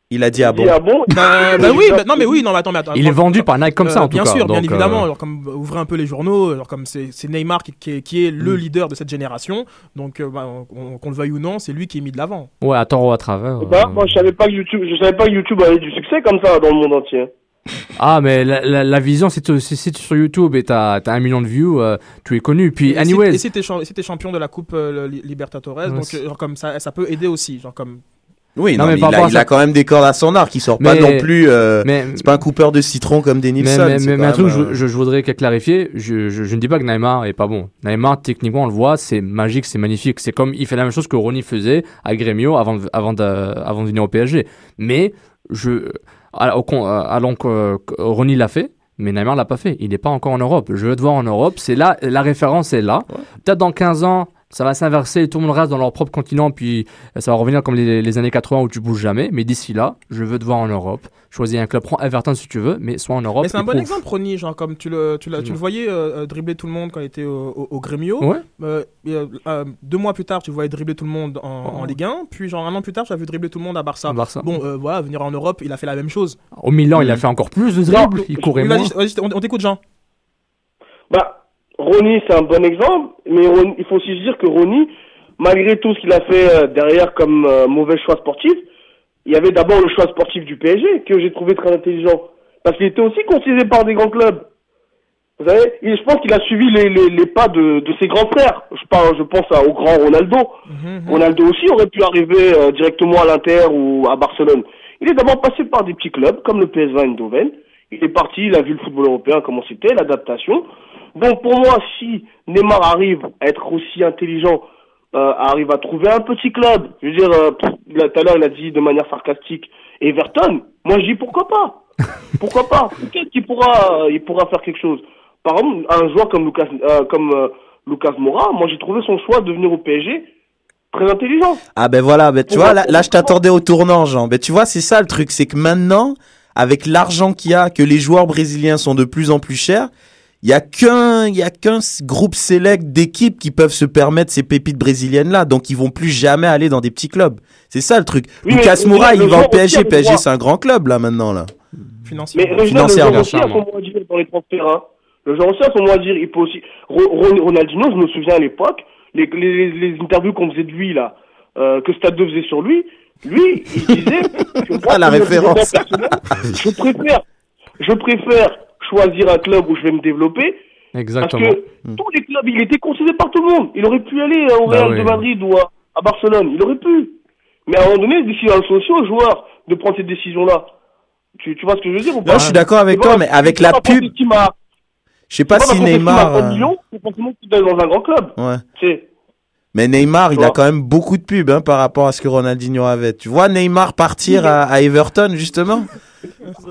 Il a dit ah bon. ah bon? Bah, bah oui, bah, non mais oui, non mais attends, mais attends. Il est vendu par Nike comme ça, Euh, en tout bien cas. sûr, bien évidemment. euh, Alors, comme ouvrez un peu les journaux, alors, comme c'est Neymar qui, qui est, qui est le Mm. leader de cette génération, donc euh, bah, on- qu'on le veuille ou non, c'est lui qui est mis de l'avant. Ouais, à tort ou à travers. Bah, euh, moi, je savais pas que YouTube, je savais pas que YouTube avait du succès comme ça dans le monde entier. Ah, mais la, la, la vision, si tu sur YouTube et t'as as un million de views, euh, tu es connu. Puis, Et si- anyways, Et si t'es si champion de la Coupe euh, Li- Libertadores, Ouais, donc genre, comme ça, ça peut aider aussi, genre comme. Oui, Non, non, mais mais par il, a, il a quand même des cordes à son arc. Il sort pas non plus. euh, mais, c'est pas un coupeur de citron comme des mais, Nilsson. mais, mais- mais un truc, je, euh, je, je voudrais clarifier. Je, je, je ne dis pas que Neymar est pas bon. Neymar, techniquement, on le voit, c'est magique, c'est magnifique. C'est comme il fait la même chose que Ronnie faisait à Grêmio avant, de- avant, de, avant de venir au PSG. Mais je, à- au con- euh, allons que Ronnie l'a fait. Mais Neymar l'a pas fait. Il n'est pas encore en Europe. Je veux te voir en Europe. C'est là, la référence est là. Peut-être dans 15 ans, ça va s'inverser, tout le monde reste dans leur propre continent, puis euh, ça va revenir comme les, les années 80 où tu bouges jamais. Mais d'ici là, je veux te voir en Europe. Choisis un club, prends Everton si tu veux, mais soit en Europe. Mais c'est un bon prouve. exemple, Ronny, genre comme tu le, tu, tu le voyais euh, euh, dribbler tout le monde quand il était au, au, au Grêmio. Ouais. Euh, deux mois plus tard, tu le voyais dribbler tout le monde en, en Ligue 1. Puis genre un an plus tard, tu as vu dribbler tout le monde à Barça. Barça. Bon, euh, voilà, venir en Europe, il a fait la même chose. Au Milan, il a fait encore plus de dribbles, il courait moins. on, on t'écoute, Jean. Bah, Ronny, c'est un bon exemple, mais il faut aussi se dire que Ronny, malgré tout ce qu'il a fait euh, derrière comme euh, mauvais choix sportif, il y avait d'abord le choix sportif du PSG que j'ai trouvé très intelligent. Parce qu'il était aussi courtisé par des grands clubs. Vous savez, je pense qu'il a suivi les, les, les pas de, de ses grands frères. Je, parle, je pense à- au grand Ronaldo. Ronaldo aussi aurait pu arriver euh, directement à l'Inter ou à Barcelone. Il est d'abord passé par des petits clubs comme le PSV Eindhoven. Il est parti, il a vu le football européen comment c'était, l'adaptation. Donc pour moi, si Neymar arrive à être aussi intelligent, euh, arrive à trouver un petit club, je veux dire, euh, tout à l'heure il a dit de manière sarcastique Everton, moi je dis pourquoi pas Pourquoi pas? Peut-être qu'il pourra, euh, il pourra faire quelque chose. Par exemple, un joueur comme Lucas, euh, comme euh, Lucas Moura, moi j'ai trouvé son choix de venir au PSG très intelligent. Ah ben voilà, ben tu Ouais, vois, là, là je t'attendais au tournant, Jean. Ben tu vois, c'est ça le truc, c'est que maintenant, avec l'argent qu'il y a, que les joueurs brésiliens sont de plus en plus chers, il y a qu'un, il y a qu'un groupe select d'équipes qui peuvent se permettre ces pépites brésiliennes là, donc ils vont plus jamais aller dans des petits clubs. C'est ça le truc. Oui, Lucas Moura, il va au a PSG, PSG c'est un grand club là maintenant là. Financier. Mais Financièrement, joueur aussi financièrement. à dans les transferts. Hein. Le joueur aussi a son mot à dire. Il peut aussi. Ro- Ro- Ronaldinho, je me souviens à l'époque, les, les, les interviews qu'on faisait de lui là, euh, que Stade 2 faisait sur lui, lui, il disait. que moi, Ah, la référence. Je préfère, je préfère choisir un club où je vais me développer. Exactement. Parce que tous les clubs, il était considéré par tout le monde. Il aurait pu aller euh, au Bah Real oui. de Madrid ou à, à Barcelone. Il aurait pu. Mais à un moment donné, sont aussi aux joueurs de prendre cette décision-là. Tu, tu vois ce que je veux dire ou pas Non, je suis d'accord avec C'est toi, mais avec c'est la pub, je sais pas c'est si Neymar. 30 euh, millions, c'est dans un grand club. Ouais. Tu sais. Mais Neymar, il a quand même beaucoup de pubs hein, par rapport à ce que Ronaldinho avait. Tu vois Neymar partir à, à Everton justement?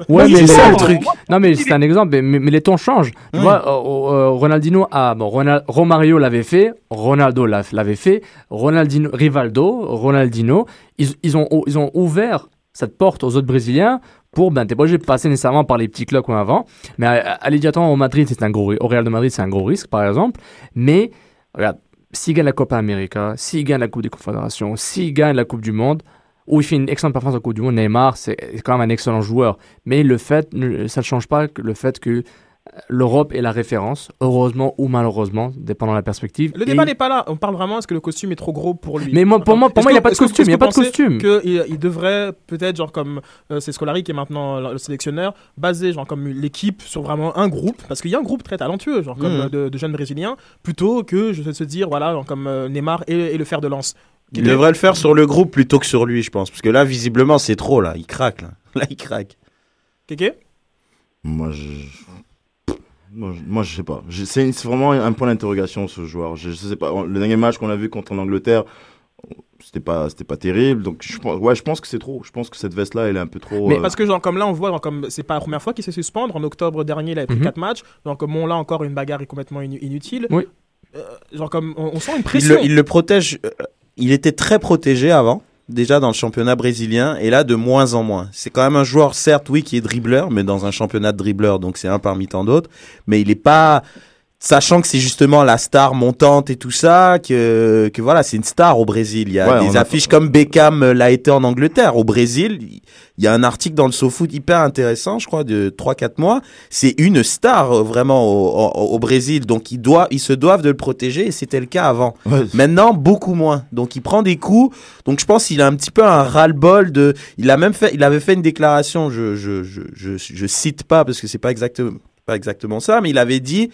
Ouais, C'est mais ça les- le truc. Non, mais c'est un exemple, mais, les temps changent. Tu Ouais. vois, euh, euh, Ronaldinho, ah, bon, Ronal- Romario l'avait fait, Ronaldo l'a- l'avait fait, Ronaldinho, Rivaldo, Ronaldinho, ils, ils, ont, ils ont ouvert cette porte aux autres Brésiliens pour, ben, t'es pas obligé de passer nécessairement par les petits clubs comme avant, mais à- aller directement au Madrid, c'est un gros, au Real de Madrid, c'est un gros risque, par exemple, mais, regarde, s'il gagne la Copa América, s'il gagne la Coupe des Confédérations, s'il gagne la Coupe du Monde, ou il fait une excellente performance en Coupe du Monde, Neymar, c'est quand même un excellent joueur. Mais le fait, ça ne change pas le fait que euh, l'Europe est la référence, heureusement ou malheureusement, dépendant de la perspective. Le Et- débat n'est pas là. On parle vraiment est-ce que le costume est trop gros pour lui? Mais moi- pour moi- pour moi, il y a pas de costume, il y a pas de costume. Que il, il devrait peut-être genre comme euh, c'est Scolari qui est maintenant le le sélectionneur, baser genre comme l'équipe sur vraiment un groupe? Parce qu'il y a un groupe très talentueux genre comme euh, de, de jeunes brésiliens plutôt que je vais se dire voilà genre comme euh, Neymar et, et le fer de lance. Il devrait le faire sur le groupe plutôt que sur lui, je pense. Parce que là, visiblement, c'est trop, là. Il craque, là. Là, il craque. Kéké Moi, je. Moi, je, moi, je sais pas. C'est vraiment un point d'interrogation, ce joueur. Je, je sais pas. Le dernier match qu'on a vu contre l'Angleterre, c'était pas, c'était pas terrible. Donc, je, pense- ouais, je pense que c'est trop. Je pense que cette veste-là, elle est un peu trop. Mais euh, parce que genre comme là on voit genre, comme c'est pas la première fois qu'il s'est suspendre en octobre dernier il avait pris. 4 matchs donc comme bon là encore une bagarre est complètement inu- inutile. Oui. Euh, genre comme on, on sent une Il pression. le, il le protège. euh, il était très protégé avant, déjà dans le championnat brésilien, et là, de moins en moins. C'est quand même un joueur, certes, oui, qui est dribbleur, mais dans un championnat de dribbleur, donc c'est un parmi tant d'autres. Mais il est pas. Sachant que c'est justement la star montante et tout ça, que, que voilà, c'est une star au Brésil. Il y a Ouais, des a- affiches comme Beckham euh, l'a été en Angleterre. Au Brésil, il y a un article dans le SoFoot hyper intéressant, je crois, de 3-4 mois. C'est une star euh, vraiment au, au- au Brésil. Donc, ils, doivent, ils se doivent de le protéger et c'était le cas avant. ouais, Maintenant, beaucoup moins. Donc, il prend des coups. Donc, je pense qu'il a un petit peu un ras-le-bol de. Il a même fait. Il avait fait une déclaration. Je je je je, je cite pas parce que c'est pas exactement pas exactement ça, mais il avait dit.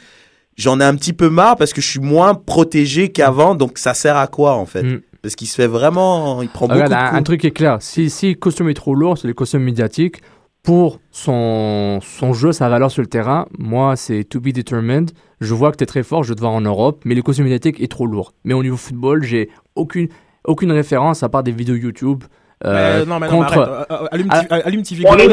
J'en ai un petit peu marre parce que je suis moins protégé qu'avant, donc ça sert à quoi en fait? Mm. Parce qu'il se fait vraiment, il prend beaucoup Regarde, de coups. un truc est clair. Si, si le costume est trop lourd, c'est le costume médiatique. Pour son, son jeu, sa valeur sur le terrain, moi, c'est to be determined. Je vois que tu es très fort, je vais te voir en Europe, mais le costume médiatique est trop lourd. Mais au niveau football, j'ai aucune, aucune référence à part des vidéos YouTube euh, Mais non, mais non, contre. Allume. TV Allume TV Golo,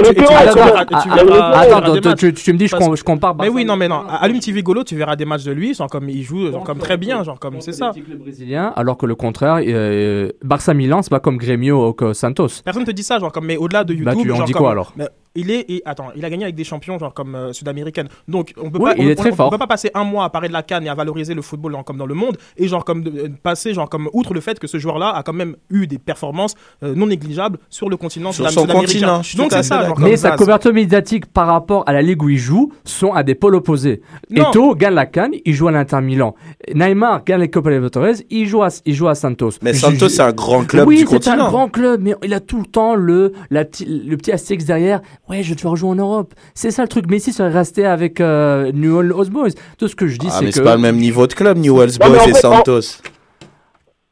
attends, tu me dis, je, compare. Mais oui, non, mais non. Allume TV Golo, tu verras des matchs de lui, genre comme il joue, genre comme très bien, genre comme c'est ça. brésilien, alors que le contraire, euh, Barça Milan, c'est pas comme Grêmio ou Santos. Personne te dit ça, genre comme, mais au-delà de YouTube. Bah, tu en dis quoi, alors Il est, et, attends, il a gagné avec des champions genre comme euh, sud-américaines. Donc on peut Oui, pas, il on, est très on- on fort. peut pas passer un mois à parler de la canne et à valoriser le football genre, comme dans le monde et genre comme de- euh, passer genre comme outre le fait que ce joueur-là a quand même eu des performances euh, non négligeables sur le continent Sur son continent, Donc c'est ça. genre, Mais sa base. couverture médiatique par rapport à la ligue où il joue sont à des pôles opposés. Non. Eto gagne la Cannes, il joue à l'Inter Milan. Neymar gagne la Copa Libertadores, il joue à, il joue à Santos. Mais Je- Santos, c'est un grand club oui, du c'est continent. un grand club, mais il a tout le temps le, la petit, le petit astérix derrière. Ouais, je vais te faire jouer en Europe. C'est ça le truc. Messi serait resté avec euh, Newell's Old Boys. Tout ce que je dis, Ah, c'est mais que. c'est pas le même niveau de club, Newell's Boys et Santos.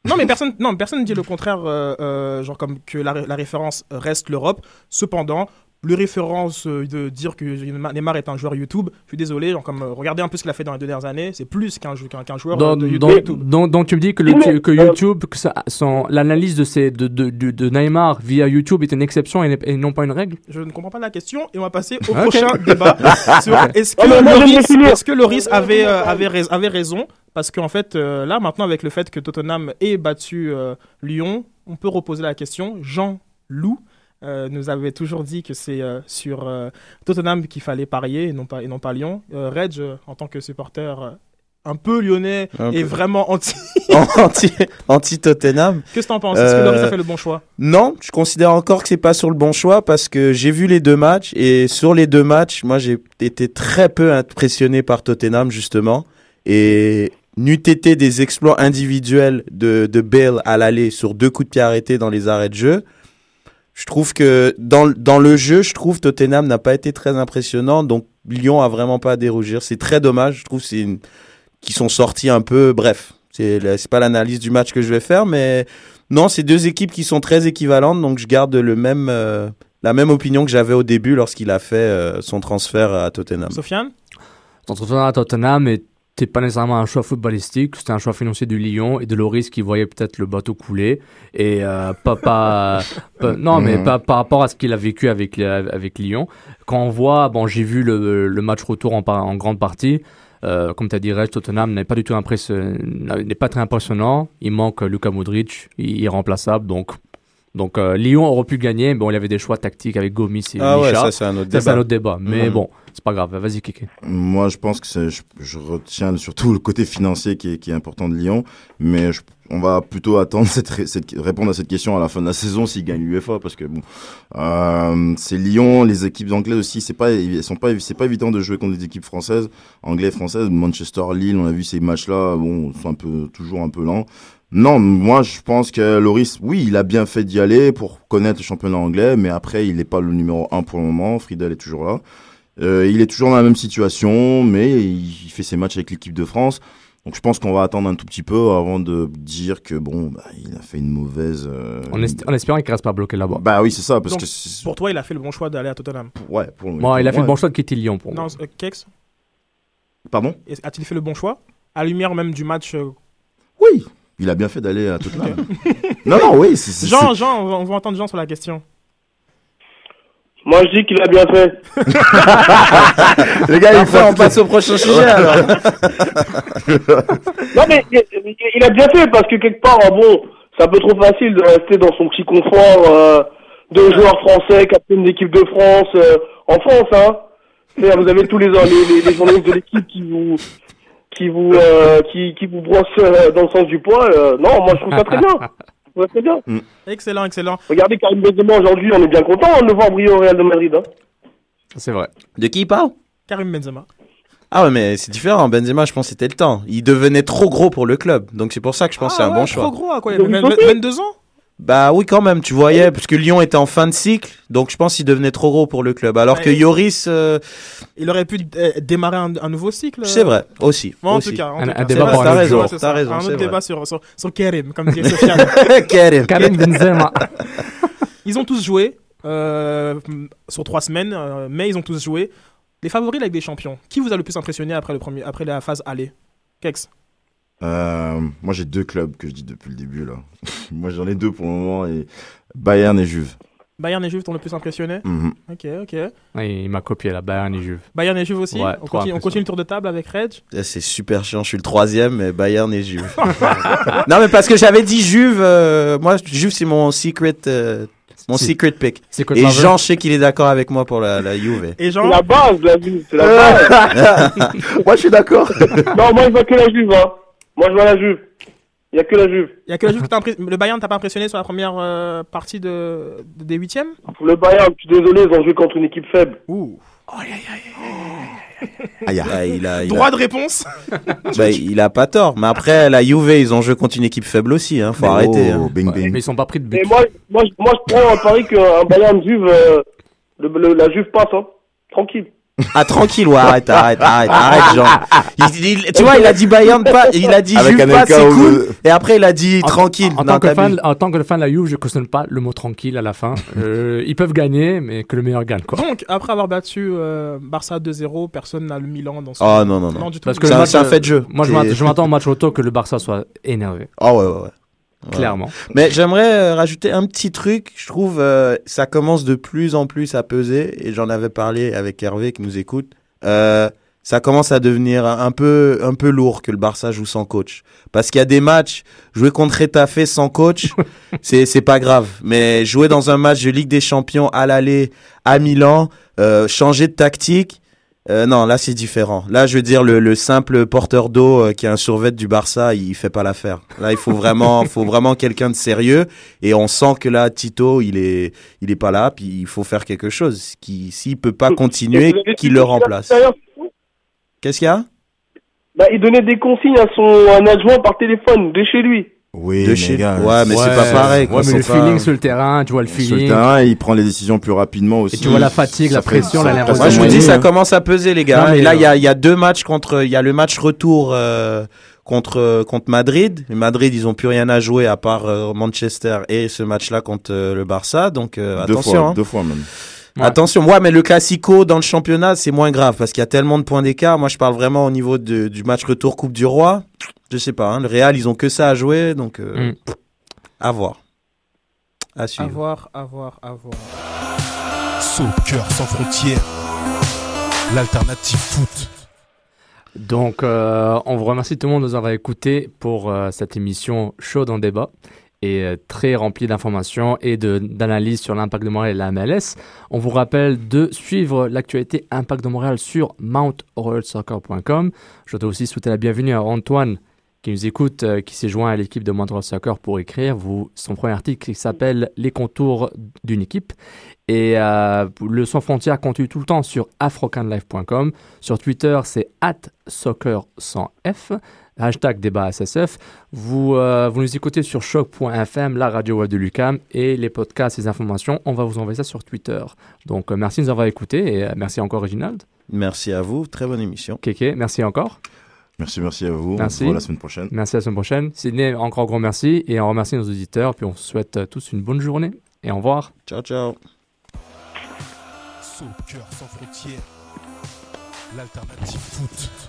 Non, mais personne, non, personne ne dit le contraire, euh, euh, genre comme que la, la référence reste l'Europe. Cependant, le référence euh, de dire que Neymar est un joueur YouTube, je suis désolé, genre comme euh, regardez un peu ce qu'il a fait dans les deux dernières années, c'est plus qu'un jou- qu'un qu'un joueur euh, de YouTube. donc, donc tu me dis que, le, YouTube, que l'analyse de, ces, de, de, de, de Neymar via YouTube est une exception et, non pas une règle? Je ne comprends pas la question et on va passer au prochain débat sur est-ce que, Loris, que avait, euh, avait, rais- avait raison? Parce qu'en fait, euh, là, maintenant, avec le fait que Tottenham ait battu euh, Lyon, on peut reposer la question. Jean Loup euh, nous avait toujours dit que c'est euh, sur euh, Tottenham qu'il fallait parier et non pas, et non pas Lyon. Reg, en tant que supporter un peu lyonnais Un et peu. vraiment anti, anti, anti Tottenham. qu'est-ce que t'en penses? Est-ce que Loris a fait le bon choix? Non, je considère encore que c'est pas sur le bon choix parce que j'ai vu les deux matchs et sur les deux matchs, moi j'ai été très peu impressionné par Tottenham justement et n'eût été des exploits individuels de, de Bale à l'aller sur deux coups de pied arrêtés dans les arrêts de jeu. Je trouve que dans, dans le jeu, je trouve Tottenham n'a pas été très impressionnant, donc Lyon a vraiment pas à dérougir. C'est très dommage. Je trouve c'est une... qu'ils sont sortis un peu. Bref, c'est c'est pas l'analyse du match que je vais faire, mais non, c'est deux équipes qui sont très équivalentes, donc je garde le même, euh, la même opinion que j'avais au début lorsqu'il a fait euh, son transfert à Tottenham. Sofiane? Ton transfert à Tottenham n'était pas nécessairement un choix footballistique, c'était un choix financier du Lyon et de Loris qui voyait peut-être le bateau couler et euh, pas, pas, pas- non mais Mhm. pas par rapport à ce qu'il a vécu avec euh, avec Lyon. Quand on voit, bon j'ai vu le, le match retour en, en grande partie. Euh, comme tu as dit, Reg, Tottenham n'est pas du tout impressionnant, n'est pas très impressionnant. Il manque Luka Modric, il est irremplaçable. Donc, donc euh, Lyon aurait pu gagner. Bon, il y avait des choix tactiques avec Gomis et Ah ouais, Micha. ça c'est un autre Ça, c'est débat. un autre débat. Mais Mhm. bon, c'est pas grave. Vas-y, Kiki. Moi, je pense que je, je retiens surtout le côté financier qui est, qui est important de Lyon, mais je- on va plutôt attendre cette, ré- cette- répondre à cette question à la fin de la saison s'ils gagnent l'UEFA, parce que bon, euh, c'est Lyon, les équipes anglaises aussi, c'est pas, elles sont pas, c'est pas évident de jouer contre des équipes françaises, anglais, françaises, Manchester, Lille, on a vu ces matchs-là, bon, sont un peu, toujours un peu lents. Non, moi je pense que Loris, oui, il a bien fait d'y aller pour connaître le championnat anglais, mais après il n'est pas le numéro un pour le moment. Friedel est toujours là. Euh, il est toujours dans la même situation, mais il, fait ses matchs avec l'équipe de France. Donc je pense qu'on va attendre un tout petit peu avant de dire que bon, bah, il a fait une mauvaise. euh, En, est- en espérant qu'il reste pas bloqué là-bas. Bah oui, c'est ça, parce Donc, que Pour toi, il a fait le bon choix d'aller à Tottenham. ouais, pour Moi, il a fait ouais. le bon choix de quitter Lyon pour moi. Non, euh, Kex Pardon? A-t-il fait le bon choix? À la lumière même du match. Il a bien fait d'aller à Tottenham. non, non, oui, c'est c'est- Jean, Jean, on va, entendre Jean sur la question. Moi, je dis qu'il a bien fait. les gars, il faut on passe au prochain sujet alors. Non, mais il, a bien fait parce que quelque part, bon, c'est un peu trop facile de rester dans son petit confort euh, de joueur français, capitaine d'équipe de France euh, en France, hein. Vous avez tous les, les journalistes de l'équipe qui vous qui vous euh, qui, qui vous brossent euh, dans le sens du poil. euh, non, moi je trouve ça très bien. Je trouve ça très bien. Excellent, excellent. Regardez Karim Benzema aujourd'hui, on est bien content hein, de le voir briller au Real de Madrid. Hein. C'est vrai. De qui il parle? Karim Benzema. Ah ouais, mais c'est différent. Benzema, je pense que c'était le temps. Il devenait trop gros pour le club. Donc c'est pour ça que je pense que c'est Ah un ouais, bon Trop choix. gros, à quoi Il avait vu 20 sauter. 22 ans? Bah oui, quand même, tu voyais, parce que Lyon était en fin de cycle. Donc je pense qu'il devenait trop gros pour le club. Alors que. Yoris, euh, Il aurait pu euh, démarrer un, un nouveau cycle. c'est vrai, aussi. Bon, en aussi. tout cas, en Un- tout un cas. débat pour un autre raison, jour. ça. raison, Un autre vrai. débat sur, sur, sur Karim, comme disait Sofiane. Karim. Karim Benzema. Ils ont tous joué euh, sur trois semaines, euh, mais ils ont tous joué. Les favoris de la Ligue des Champions. Qui vous a le plus impressionné après, le premier, après la phase aller? Kex Euh, moi, j'ai deux clubs que je dis depuis le début, là. moi, j'en ai deux pour le moment, et Bayern et Juve. Bayern et Juve t'ont le plus impressionné Mhm. Ok, ok. Ouais, il m'a copié la Bayern et Juve. Bayern et Juve aussi Ouais, on, continue, on impressionnant. continue le tour de table avec Reg Eh, C'est super chiant, je suis le troisième, mais Bayern et Juve. non, mais parce que j'avais dit Juve, euh, moi, Juve, c'est mon secret, euh, mon C'est- secret pick. Secret Et. Jean, je sais qu'il est d'accord avec moi pour la, la Juve. Et C'est Jean la base de la Juve, c'est la base. moi, je suis d'accord. non, moi, je vois que la Juve, hein. Moi, je vois la Juve. Il y a que la Juve. Il y a que la Juve Le Bayern t'a pas impressionné sur la première euh, partie de... de- des huitièmes? Le Bayern, je suis désolé, ils ont joué contre une équipe faible. Ouh. Aïe, Ah, il a, il a- Droit de réponse bah, il a pas tort. Mais après, la Juve, ils ont joué contre une équipe faible aussi, hein. Faut Mais arrêter. oh, hein. bing, bing. mais ils sont pas pris de but. Et moi, moi, je- moi, je prends un pari qu'un Bayern Juve, euh, le, le- la Juve passe, hein. Tranquille. Ah, tranquille, ouais, arrête, arrête, arrête, arrête, Jean. Il- il- tu vois, il a dit Bayern pas, il a dit Avec Juve pas, c'est cool. Et après, il a dit En- tranquille. En, Non, tant que fan, en tant que fan de la Juve, je cautionne pas le mot tranquille à la fin. Euh, ils peuvent gagner, mais que le meilleur gagne, quoi. Donc, après avoir battu euh, Barça 2-0, personne n'a le Milan dans son. Oh, non, non, non. du tout. Parce que C'est un- euh, fait de jeu. Moi, je m'attends- au match auto que le Barça soit énervé. Ah ouais, ouais, ouais. Ouais. Clairement. Mais j'aimerais euh, rajouter un petit truc. Je trouve euh, ça commence de plus en plus à peser et j'en avais parlé avec Hervé qui nous écoute. Euh, ça commence à devenir un peu un peu lourd que le Barça joue sans coach. Parce qu'il y a des matchs jouer contre Retafe sans coach, c'est c'est pas grave. Mais jouer dans un match de Ligue des Champions à l'aller à Milan, changer de tactique. Euh, non, là c'est différent. Là, je veux dire le, le simple porteur d'eau euh, qui a un survêt du Barça, il fait pas l'affaire. Là, il faut vraiment, faut vraiment quelqu'un de sérieux. Et on sent que là, Tito, il est, il est pas là. Puis il faut faire quelque chose. Qui, s'il peut pas continuer, qu'il le remplace. Qu'est-ce qu'il y a? Bah, il donnait des consignes à son un adjoint par téléphone, de chez lui. Oui, De mais chez- gars, Ouais, mais c'est pas pareil. quoi, Ouais, mais c'est le pas- feeling sur le terrain, tu vois le Sur le feeling. terrain, il prend les décisions plus rapidement aussi. Et tu vois la fatigue, la Ça pression, la nervosité. Moi, je vous dis, ça commence à peser, les gars. Non, mais et là, il y euh, a, il y a deux matchs contre, il y a le match retour euh, contre euh, contre Madrid. Madrid, ils ont plus rien à jouer à part euh, Manchester et ce match-là contre euh, le Barça. Donc euh, Deux attention. fois, hein. deux fois même. Ouais. Attention, ouais, mais le classico dans le championnat, c'est moins grave parce qu'il y a tellement de points d'écart. Moi, je parle vraiment au niveau de- du match retour Coupe du Roi. Je sais pas, hein, le Real, ils ont que ça à jouer, donc euh, Mm. à voir. À À suivre. voir, à voir, à voir. Soccer sans frontières, l'alternative foot. Donc, euh, on vous remercie tout le monde de nous avoir écoutés pour euh, cette émission chaude en débat euh, très remplie d'informations et d'analyses sur l'impact de Montréal et la MLS. On vous rappelle de suivre l'actualité Impact de Montréal sur mountroyalsoccer.com. Je dois aussi souhaiter la bienvenue à Antoine qui nous écoute, euh, qui s'est joint à l'équipe de Montreal Soccer pour écrire son premier article qui s'appelle Les contours d'une équipe. Et euh, le Sans Frontières continue tout le temps sur afrocanlife.com. Sur Twitter, c'est at soccer sans F, hashtag débat SSF. Vous, euh, vous nous écoutez sur choc.fm, la radio web de Lucam, et les podcasts, les informations, on va vous envoyer ça sur Twitter. Donc euh, merci de nous avoir écoutés, et euh, merci encore Reginald. Merci à vous, très bonne émission. Kéké, merci encore. Merci, merci à vous. Merci. On se voit la semaine prochaine. Merci à la semaine prochaine. Sydney, encore un grand merci, et on remercie nos auditeurs, puis on vous souhaite tous une bonne journée, et au revoir. Ciao, ciao. Soccer sans frontières, l'alternative foot.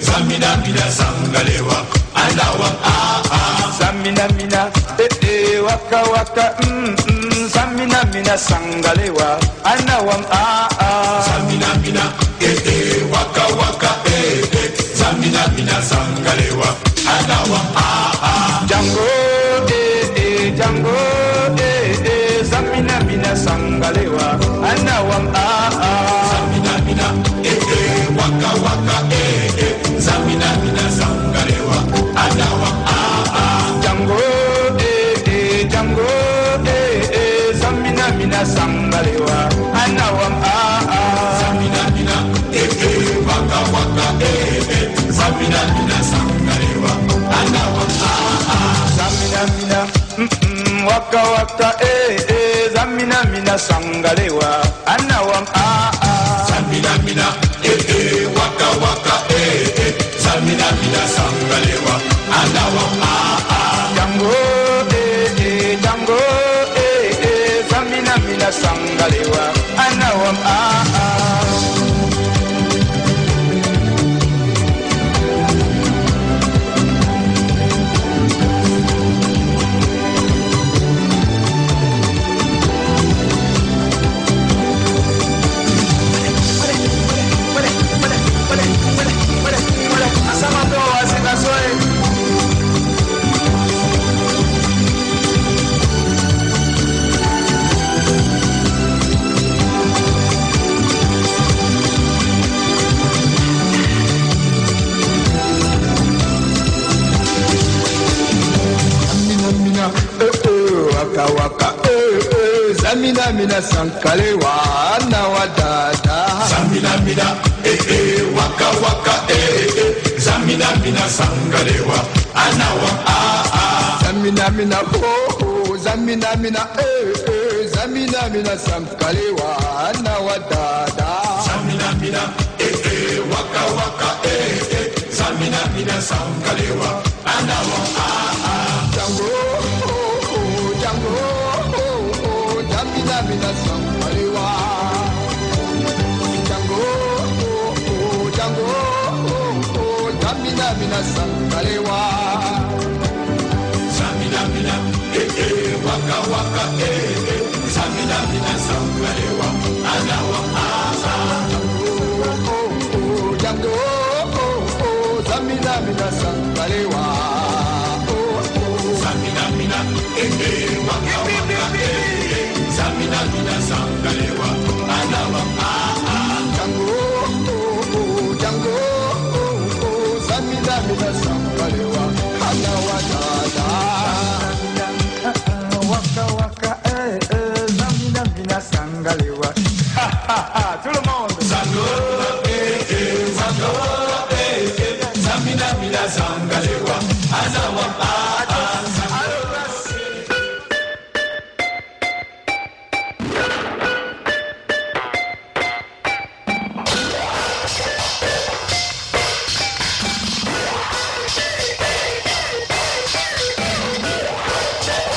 Zamina mina, sangalewa anawa ah ah. Zamina mina eh eh, waka waka, mm mm. Zamina mina sangalewa, anawam ah ah. Zamina mina, eh eh, waka waka, eh eh. Zamina mina sangalewa, anawam ah ah. Django, eh eh, Django, eh eh. Zamina mina sangalewa, anawam ah ah. Waka waka, eh eh. Zamina mina sangalewa, kalewa na wadada zaminamina ee eh, eh, waka waka ee eh, eh, eh. Zamina mina, sangalewa anawa ah, ah. zaminamina ho oh, oh, Zamina mina, eh, eh. zaminamina sankalewa na wadada zaminamina ee eh, eh, waka waka ee eh. eh zaminamina sankalewa anawa ah. na sankalewa eh eh, waka waka ee saminamina anawa aza.